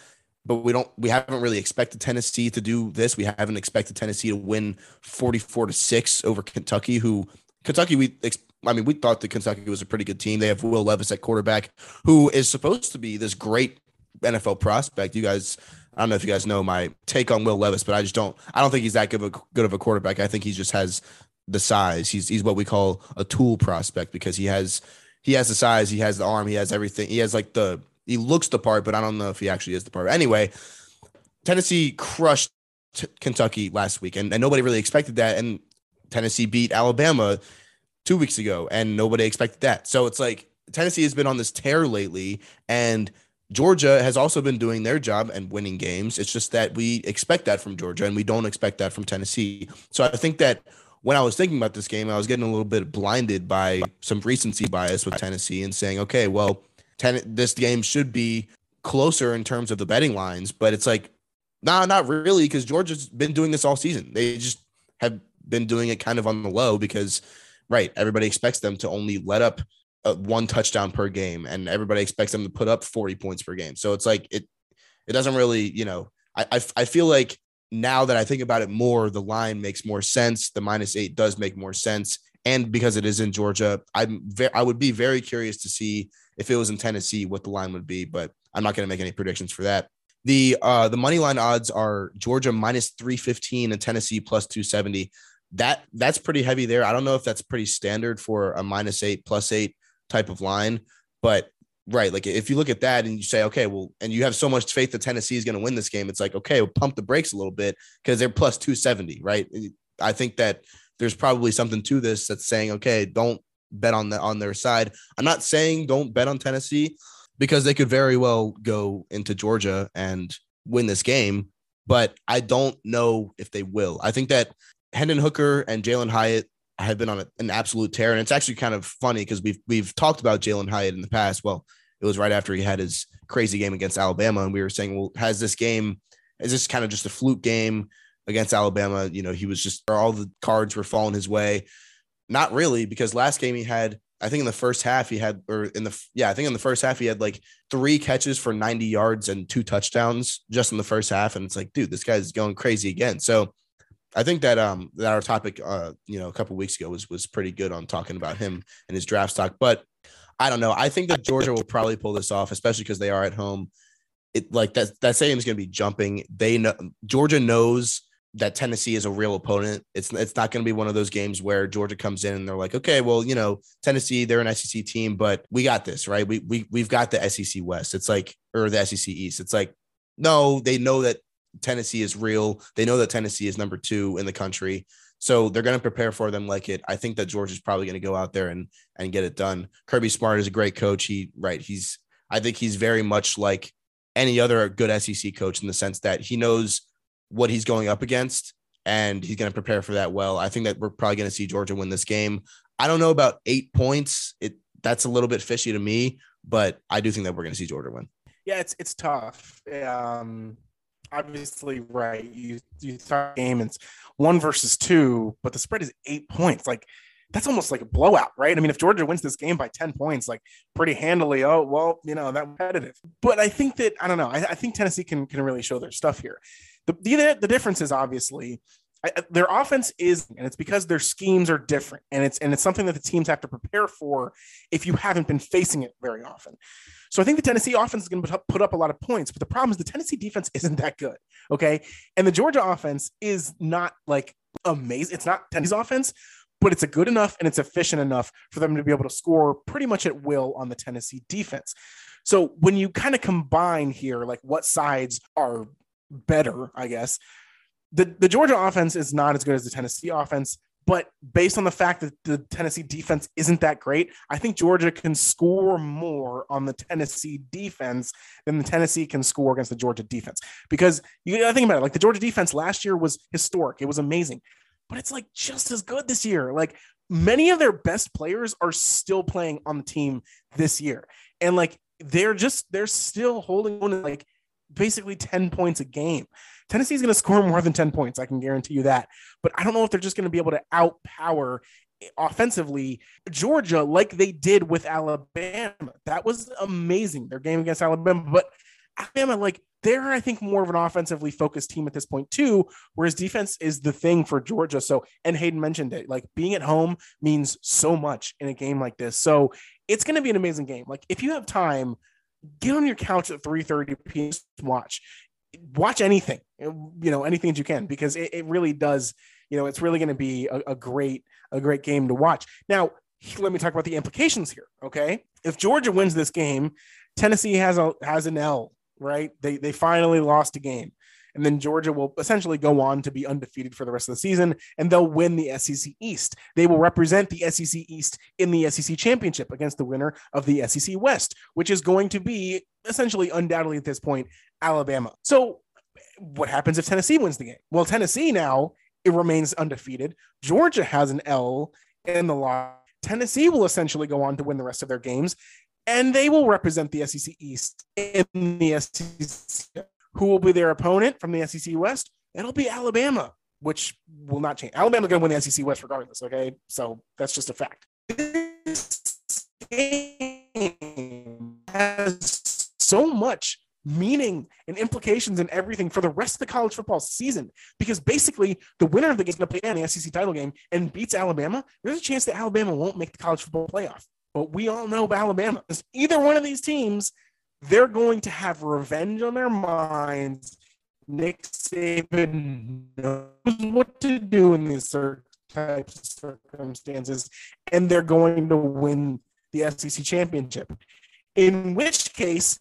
but we don't we haven't really expected Tennessee to do this. We haven't expected Tennessee to win 44 to 6 over Kentucky who Kentucky we I mean we thought that Kentucky was a pretty good team. They have Will Levis at quarterback who is supposed to be this great NFL prospect. You guys I don't know if you guys know my take on Will Levis, but I just don't I don't think he's that good of a good of a quarterback. I think he just has the size. He's he's what we call a tool prospect because he has he has the size, he has the arm, he has everything. He has like the he looks the part, but I don't know if he actually is the part. Anyway, Tennessee crushed Kentucky last week, and, and nobody really expected that. And Tennessee beat Alabama two weeks ago, and nobody expected that. So it's like Tennessee has been on this tear lately, and Georgia has also been doing their job and winning games. It's just that we expect that from Georgia, and we don't expect that from Tennessee. So I think that when I was thinking about this game, I was getting a little bit blinded by some recency bias with Tennessee and saying, okay, well, ten, this game should be closer in terms of the betting lines, but it's like, nah, not really, because Georgia's been doing this all season. They just have been doing it kind of on the low because, right, everybody expects them to only let up uh, one touchdown per game, and everybody expects them to put up 40 points per game. So it's like it, it doesn't really, you know, I, I, I feel like now that I think about it more, the line makes more sense. The minus eight does make more sense, and because it is in Georgia, I'm ve- I would be very curious to see if it was in Tennessee, what the line would be, but I'm not going to make any predictions for that. The uh the money line odds are Georgia minus 315 and Tennessee plus 270. That that's pretty heavy there. I don't know if that's pretty standard for a minus eight plus eight type of line, but right, like if you look at that and you say, okay, well, and you have so much faith that Tennessee is going to win this game, it's like, okay, we'll pump the brakes a little bit because they're plus 270, right? I think that there's probably something to this that's saying, okay, don't bet on the on their side. I'm not saying don't bet on Tennessee because they could very well go into Georgia and win this game, but I don't know if they will. I think that Hendon Hooker and Jalin Hyatt have been on a, an absolute tear, and it's actually kind of funny because we've we've talked about Jalin Hyatt in the past. Well, it was right after he had his crazy game against Alabama, and we were saying, well, has this game is this kind of just a fluke game against Alabama? You know, he was just all the cards were falling his way. Not really, because last game he had I think in the first half he had, or in the yeah, I think in the first half he had like three catches for 90 yards and two touchdowns just in the first half, and it's like, dude, this guy's going crazy again. So I think that um that our topic uh you know a couple weeks ago was was pretty good on talking about him and his draft stock, but I don't know. I think that Georgia will probably pull this off, especially because they are at home. It like that that is going to be jumping. They know Georgia knows that Tennessee is a real opponent. It's it's not going to be one of those games where Georgia comes in and they're like, okay, well, you know, Tennessee, they're an SEC team, but we got this, right? We we we've got the SEC West. It's like or the SEC East. It's like no, they know that Tennessee is real. They know that Tennessee is number two in the country. So they're going to prepare for them like it. I think that Georgia's probably going to go out there and and get it done. Kirby Smart is a great coach. He right. He's I think he's very much like any other good SEC coach in the sense that he knows what he's going up against and he's going to prepare for that well. I think that we're probably going to see Georgia win this game. I don't know about eight points. It that's a little bit fishy to me, but I do think that we're going to see Georgia win. Yeah, it's it's tough. Um, obviously, right. You you start game it's one versus two, but the spread is eight points. Like that's almost like a blowout, right? I mean, if Georgia wins this game by 10 points, like pretty handily, oh, well, you know, that competitive. But I think that, I don't know, I, I think Tennessee can, can really show their stuff here. The, the, the difference is obviously I, their offense is, and it's because their schemes are different, and it's and it's something that the teams have to prepare for if you haven't been facing it very often. So I think the Tennessee offense is going to put up a lot of points, but the problem is the Tennessee defense isn't that good, okay? And the Georgia offense is not like amazing. It's not Tennessee's offense, but it's a good enough and it's efficient enough for them to be able to score pretty much at will on the Tennessee defense. So when you kind of combine here, like what sides are better, I guess. The, the Georgia offense is not as good as the Tennessee offense, but based on the fact that the Tennessee defense isn't that great, I think Georgia can score more on the Tennessee defense than the Tennessee can score against the Georgia defense. Because you gotta think about it, like the Georgia defense last year was historic, it was amazing, but it's like just as good this year. Like many of their best players are still playing on the team this year, and like they're just they're still holding on like basically 10 points a game. Tennessee's going to score more than 10 points. I can guarantee you that. But I don't know if they're just going to be able to outpower offensively Georgia like they did with Alabama. That was amazing. Their game against Alabama. But Alabama, like, they're, I think, more of an offensively focused team at this point, too, whereas defense is the thing for Georgia. So, and Hayden mentioned it, like being at home means so much in a game like this. So, it's going to be an amazing game. Like, if you have time, get on your couch at 3:30 p.m. watch. Watch anything you know anything that you can because it, it really does you know it's really going to be a, a, great a great game to watch. Now let me talk about the implications here okay? If georgia wins this game tennessee has a has an l right? They they finally lost a game and then Georgia will essentially go on to be undefeated for the rest of the season, and they'll win the SEC East. They will represent the SEC East in the SEC Championship against the winner of the SEC West, which is going to be essentially, undoubtedly at this point, Alabama. So, what happens if Tennessee wins the game? Well, Tennessee now it remains undefeated. Georgia has an L in the law. Tennessee will essentially go on to win the rest of their games, and they will represent the SEC East in the SEC who will be their opponent from the SEC West? It'll be Alabama, which will not change. Alabama's going to win the SEC West regardless. Okay, so that's just a fact. This game has so much meaning and implications and everything for the rest of the college football season. Because basically, the winner of the game is going to play in the SEC title game and beats Alabama. There's a chance that Alabama won't make the college football playoff. But we all know about Alabama. Either one of these teams they're going to have revenge on their minds. Nick Saban knows what to do in these types of circumstances, and they're going to win the SEC championship. In which case,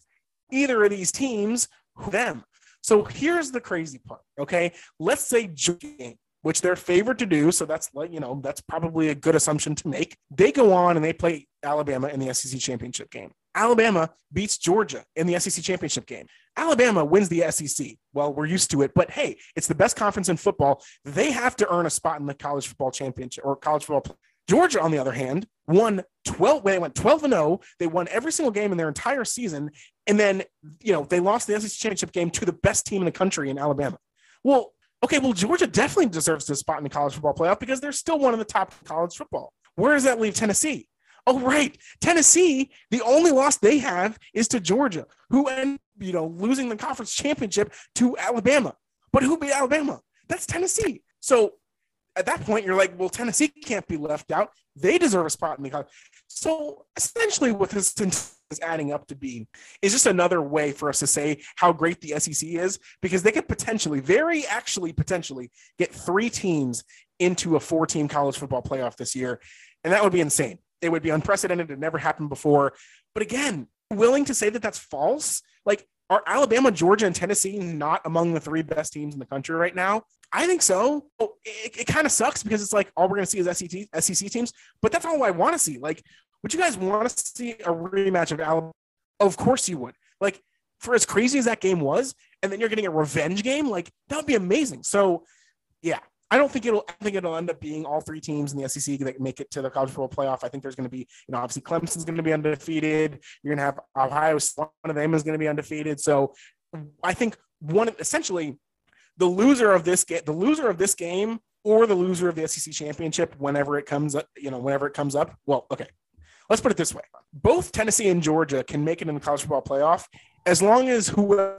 either of these teams, them. So here's the crazy part. Okay, let's say Georgia which they're favored to do. So that's like, you know, that's probably a good assumption to make. They go on and they play Alabama in the SEC championship game. Alabama beats Georgia in the SEC championship game. Alabama wins the SEC. Well, we're used to it, but hey, it's the best conference in football. They have to earn a spot in the college football championship or college football. Georgia, on the other hand, won 12. They went 12 and 0. They won every single game in their entire season. And then, you know, they lost the SEC championship game to the best team in the country in Alabama. Well, Okay, well, Georgia definitely deserves this spot in the college football playoff because they're still one of the top college football. Where does that leave Tennessee? Oh, right. Tennessee, the only loss they have is to Georgia, who end, you know, losing the conference championship to Alabama. But who beat Alabama? That's Tennessee. So at that point, you're like, well, Tennessee can't be left out. They deserve a spot in the college. So essentially, what this is adding up to be is just another way for us to say how great the SEC is because they could potentially, very actually potentially, get three teams into a four team college football playoff this year. And that would be insane. It would be unprecedented. It never happened before. But again, willing to say that that's false? Like, are Alabama, Georgia, and Tennessee not among the three best teams in the country right now? I think so. It, it kind of sucks because it's like all we're going to see is SEC, SEC teams, but that's all I want to see. Like, would you guys want to see a rematch of Alabama? Of course you would. Like, for as crazy as that game was, and then you're getting a revenge game, like that would be amazing. So, yeah, I don't think it'll. I think it'll end up being all three teams in the SEC that make it to the college football playoff. I think there's going to be, you know, obviously Clemson's going to be undefeated. You're going to have Ohio. One of them is going to be undefeated. So, I think one essentially the loser of this game, the loser of this game, or the loser of the SEC championship, whenever it comes up, you know, whenever it comes up. Well, okay, let's put it this way: both Tennessee and Georgia can make it in the college football playoff as long as whoever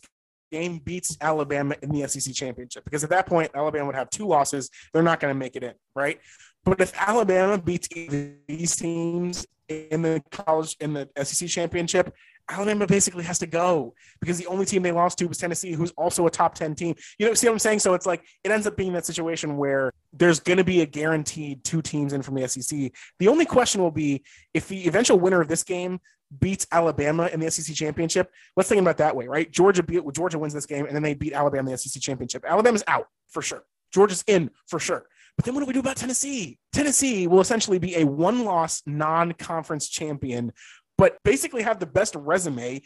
game beats Alabama in the SEC championship. Because at that point, Alabama would have two losses; they're not going to make it in, right? But if Alabama beats these teams in the college in the SEC championship, Alabama basically has to go because the only team they lost to was Tennessee, who's also a top 10 team. You know, see what I'm saying? So it's like it ends up being that situation where there's going to be a guaranteed two teams in from the SEC. The only question will be if the eventual winner of this game beats Alabama in the SEC championship. Let's think about that way, right? Georgia beat Georgia wins this game and then they beat Alabama in the SEC championship. Alabama's out for sure. Georgia's in for sure. But then what do we do about Tennessee? Tennessee will essentially be a one loss non conference champion but basically have the best resume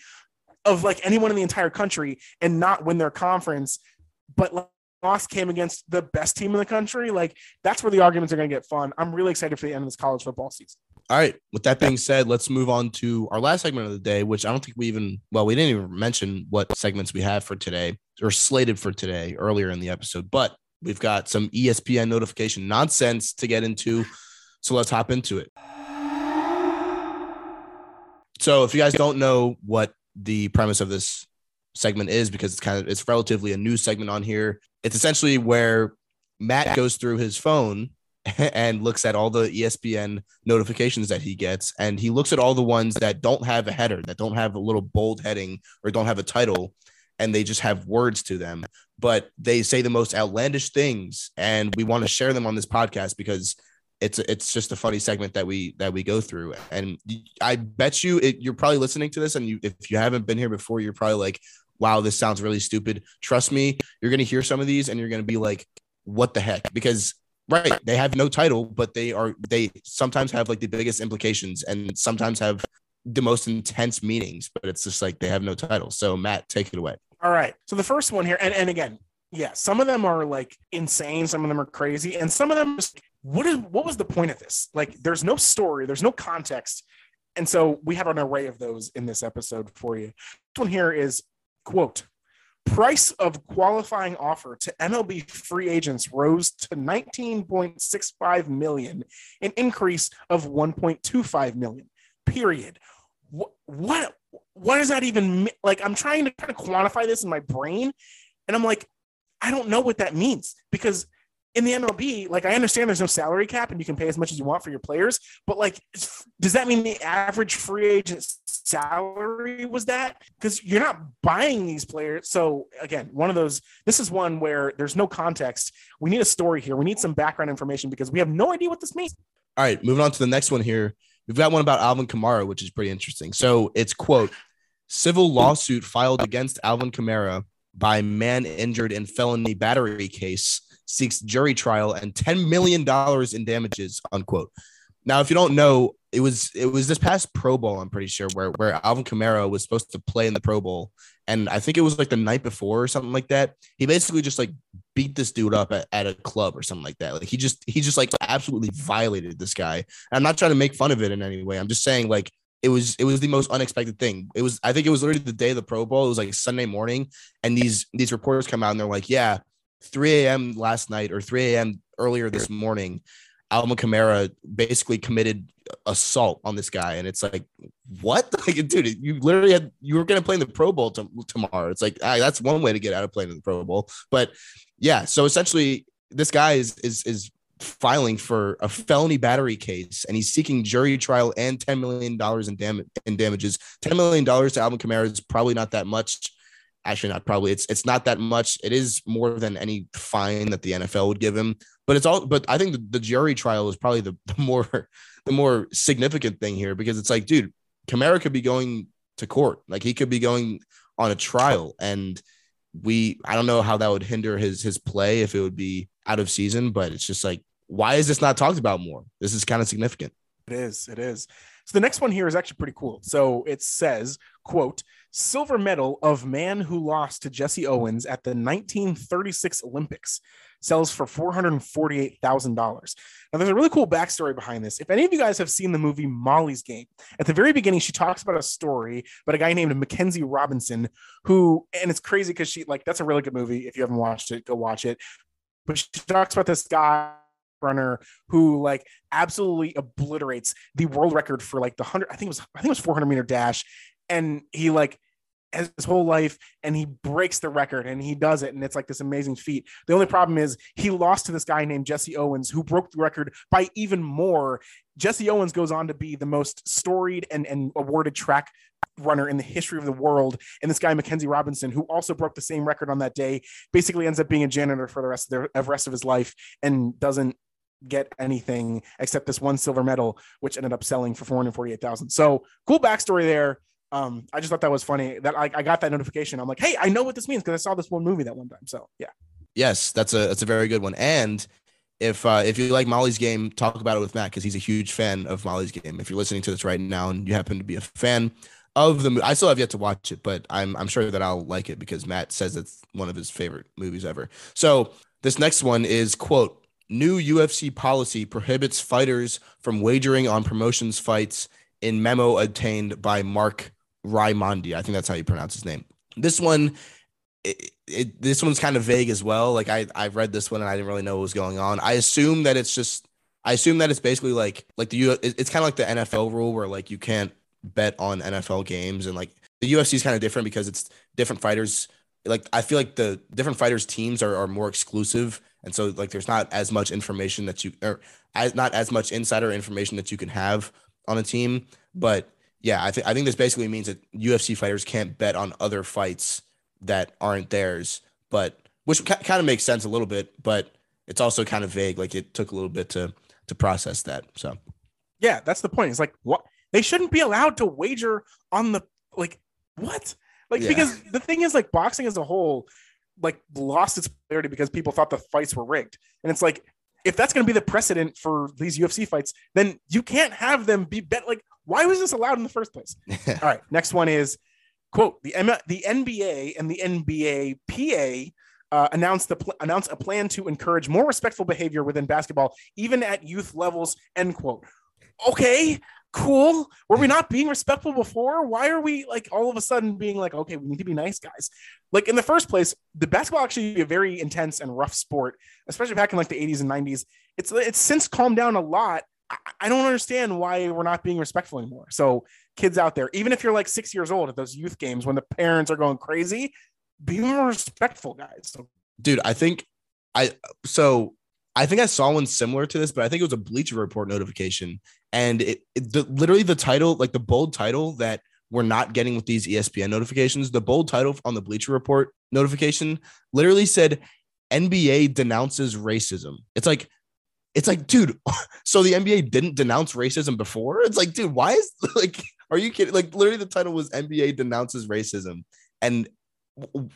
of like anyone in the entire country and not win their conference, but loss came against the best team in the country. Like that's where the arguments are going to get fun. I'm really excited for the end of this college football season. All right. With that being said, let's move on to our last segment of the day, which I don't think we even, well, we didn't even mention what segments we have for today or slated for today earlier in the episode, but we've got some ESPN notification nonsense to get into. So let's hop into it. So if you guys don't know what the premise of this segment is, because it's kind of it's relatively a new segment on here, it's essentially where Matt goes through his phone and looks at all the ESPN notifications that he gets, and he looks at all the ones that don't have a header, that don't have a little bold heading or don't have a title, and they just have words to them, but they say the most outlandish things, and we want to share them on this podcast because it's it's just a funny segment that we that we go through. And i bet you it, you're probably listening to this and you if you haven't been here before you're probably like wow this sounds really stupid. Trust me you're going to hear some of these and you're going to be like what the heck? Because right they have no title but they are they sometimes have like the biggest implications and sometimes have the most intense meanings but it's just like they have no title so matt take it away all right so the first one here and, and again yeah some of them are like insane some of them are crazy and some of them just what is what was the point of this? Like, there's no story, there's no context, and so we have an array of those in this episode for you. This one here is quote price of qualifying offer to MLB free agents rose to 19.65 million, an increase of 1.25 million. Period. What what does that even like? I'm trying to kind of quantify this in my brain, and I'm like, I don't know what that means because in the MLB, like I understand there's no salary cap and you can pay as much as you want for your players, but like, does that mean the average free agent salary was that? Because you're not buying these players. So again, one of those. This is one where there's no context. We need a story here. We need some background information because we have no idea what this means. All right, moving on to the next one here. We've got one about Alvin Kamara, which is pretty interesting. So it's quote civil lawsuit filed against Alvin Kamara by man injured in felony battery case seeks jury trial and $10 million in damages, unquote. Now, if you don't know, it was it was this past Pro Bowl, I'm pretty sure, where where Alvin Kamara was supposed to play in the Pro Bowl. And I think it was like the night before or something like that. He basically just like beat this dude up at, at a club or something like that. Like he just he just like absolutely violated this guy. And I'm not trying to make fun of it in any way. I'm just saying like it was it was the most unexpected thing. It was I think it was literally the day of the Pro Bowl. It was like Sunday morning, and these these reporters come out and they're like, yeah, 3 a.m. last night or 3 a.m. earlier this morning, Alvin Kamara basically committed assault on this guy, and it's like, what, like, dude, you literally had you were gonna play in the Pro Bowl t- tomorrow. It's like ah, that's one way to get out of playing in the Pro Bowl, but yeah. So essentially, this guy is is is filing for a felony battery case, and he's seeking jury trial and ten million dollars in damage in damages. Ten million dollars to Alvin Kamara is probably not that much actually not probably. It's it's not that much. It is more than any fine that the nfl would give him but it's all but i think the, the jury trial is probably the, the, more the more significant thing here because it's like dude Kamara could be going to court. Like he could be going on a trial and we i don't know how that would hinder his his play if it would be out of season but it's just like why is this not talked about more? This is kind of significant. It is it is. So the next one here is actually pretty cool. So it says quote silver medal of man who lost to Jesse Owens at the 1936 Olympics sells for $448,000. Now, there's a really cool backstory behind this. If any of you guys have seen the movie Molly's Game, at the very beginning, she talks about a story about a guy named Mackenzie Robinson, who, and it's crazy because she, like, that's a really good movie. If you haven't watched it, go watch it. But she talks about this guy runner who like absolutely obliterates the world record for like the 100 I think it was I think it was 400 meter dash and he like his whole life and he breaks the record and he does it and it's like this amazing feat. The only problem is he lost to this guy named Jesse Owens who broke the record by even more. Jesse Owens goes on to be the most storied and, and awarded track runner in the history of the world. And this guy, Mackenzie Robinson, who also broke the same record on that day, basically ends up being a janitor for the rest of the rest of his life and doesn't get anything except this one silver medal, which ended up selling for 448,000. So cool backstory there um, I just thought that was funny that I, I got that notification. I'm like, hey, I know what this means because I saw this one movie that one time. So yeah. Yes, that's a that's a very good one. And if uh, if you like Molly's game, talk about it with Matt because he's a huge fan of Molly's game. If you're listening to this right now and you happen to be a fan of the movie, I still have yet to watch it, but I'm I'm sure that I'll like it because Matt says it's one of his favorite movies ever. So this next one is quote new UFC policy prohibits fighters from wagering on promotions fights in memo obtained by Marc Raimondi. I think that's how you pronounce his name. This one, it, it, this one's kind of vague as well. Like I, I read this one and I didn't really know what was going on. I assume that it's just, I assume that it's basically like, like the U. It's kind of like the NFL rule where like you can't bet on NFL games and like the UFC is kind of different because it's different fighters. Like I feel like the different fighters teams are, are more exclusive, and so like there's not as much information that you or as not as much insider information that you can have on a team. But yeah, I think I think this basically means that UFC fighters can't bet on other fights that aren't theirs, but which ca- kind of makes sense a little bit, but it's also kind of vague. Like it took a little bit to to process that. So, yeah, that's the point. It's like what they shouldn't be allowed to wager on the like what like yeah. because the thing is like boxing as a whole like lost its popularity because people thought the fights were rigged, and it's like if that's going to be the precedent for these UFC fights, then you can't have them be bet like why was this allowed in the first place? All right, next one is quote the M- the NBA and the NBA PA uh, announced the pl- announced a plan to encourage more respectful behavior within basketball, even at youth levels. End quote. Okay, cool. Were we not being respectful before? Why are we like all of a sudden being like, okay, we need to be nice guys? Like in the first place, the basketball actually a very intense and rough sport, especially back in like the 80s and 90s. It's it's since calmed down a lot I don't understand why we're not being respectful anymore. So, kids out there, even if you're like six years old at those youth games when the parents are going crazy, be more respectful, guys. Dude, I think I so I think I saw one similar to this, but I think it was a Bleacher Report notification, and it, it the, literally the title, like the bold title that we're not getting with these ESPN notifications. The bold title on the Bleacher Report notification literally said NBA denounces racism. It's like it's like, dude, so the NBA didn't denounce racism before? It's like, dude, why is like, are you kidding? Like, literally, the title was NBA denounces racism. And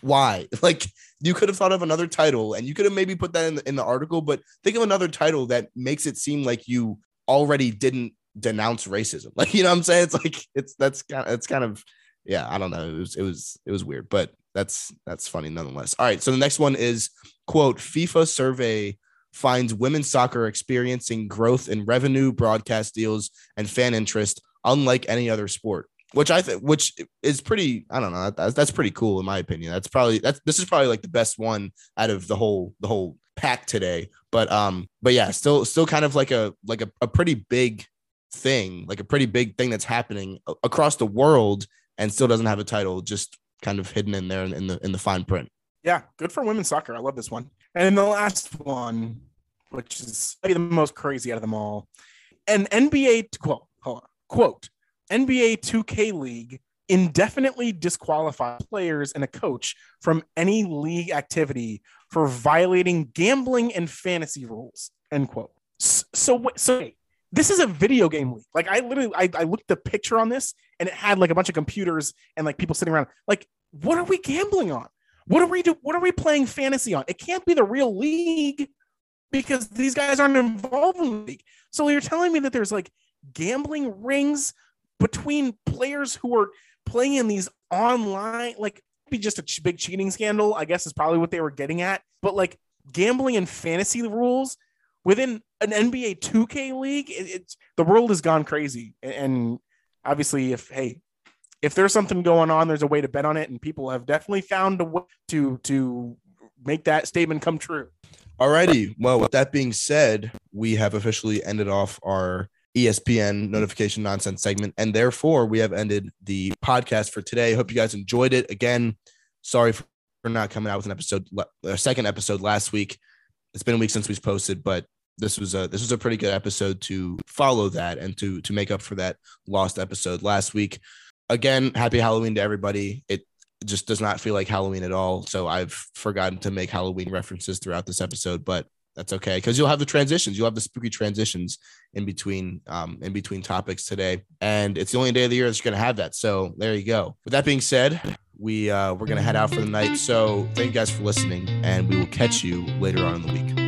why? Like, you could have thought of another title and you could have maybe put that in the, in the article, but think of another title that makes it seem like you already didn't denounce racism. Like, you know what I'm saying? It's like, it's that's kind of, it's kind of, yeah, I don't know. It was, it was, it was weird, but that's, that's funny nonetheless. All right. So the next one is quote, FIFA survey finds women's soccer experiencing growth in revenue, broadcast deals, and fan interest, unlike any other sport. Which I think, which is pretty, I don't know, that's, that's pretty cool in my opinion. That's probably that's this is probably like the best one out of the whole the whole pack today. But um, but yeah, still still kind of like a like a, a pretty big thing, like a pretty big thing that's happening across the world, and still doesn't have a title, just kind of hidden in there in the in the fine print. Yeah, good for women's soccer. I love this one. And then the last one, which is maybe the most crazy out of them all, an NBA quote, hold on, quote, NBA 2K League indefinitely disqualifies players and a coach from any league activity for violating gambling and fantasy rules. End quote. So, so this is a video game league. Like I literally, I, I looked the picture on this and it had like a bunch of computers and like people sitting around. Like, what are we gambling on? What are we do? What are we playing fantasy on? It can't be the real league because these guys aren't involved in the league. So you're telling me that there's like gambling rings between players who are playing in these online, like be just a big cheating scandal. I guess is probably what they were getting at. But like gambling and fantasy rules within an NBA 2K league, it, it's the world has gone crazy. And obviously, if hey, if there's something going on, there's a way to bet on it, and people have definitely found a way to to make that statement come true. Alrighty. Well, with that being said, we have officially ended off our ESPN notification nonsense segment, and therefore we have ended the podcast for today. Hope you guys enjoyed it. Again, sorry for not coming out with an episode, a second episode last week. It's been a week since we've posted, but this was a this was a pretty good episode to follow that and to to make up for that lost episode last week again, happy Halloween to everybody. It just does not feel like Halloween at all. So I've forgotten to make Halloween references throughout this episode, but that's okay because you'll have the transitions. You'll have the spooky transitions in between um in between topics today. And it's the only day of the year that's gonna have that. So there you go. With that being said, we uh we're gonna head out for the night. So thank you guys for listening, and we will catch you later on in the week.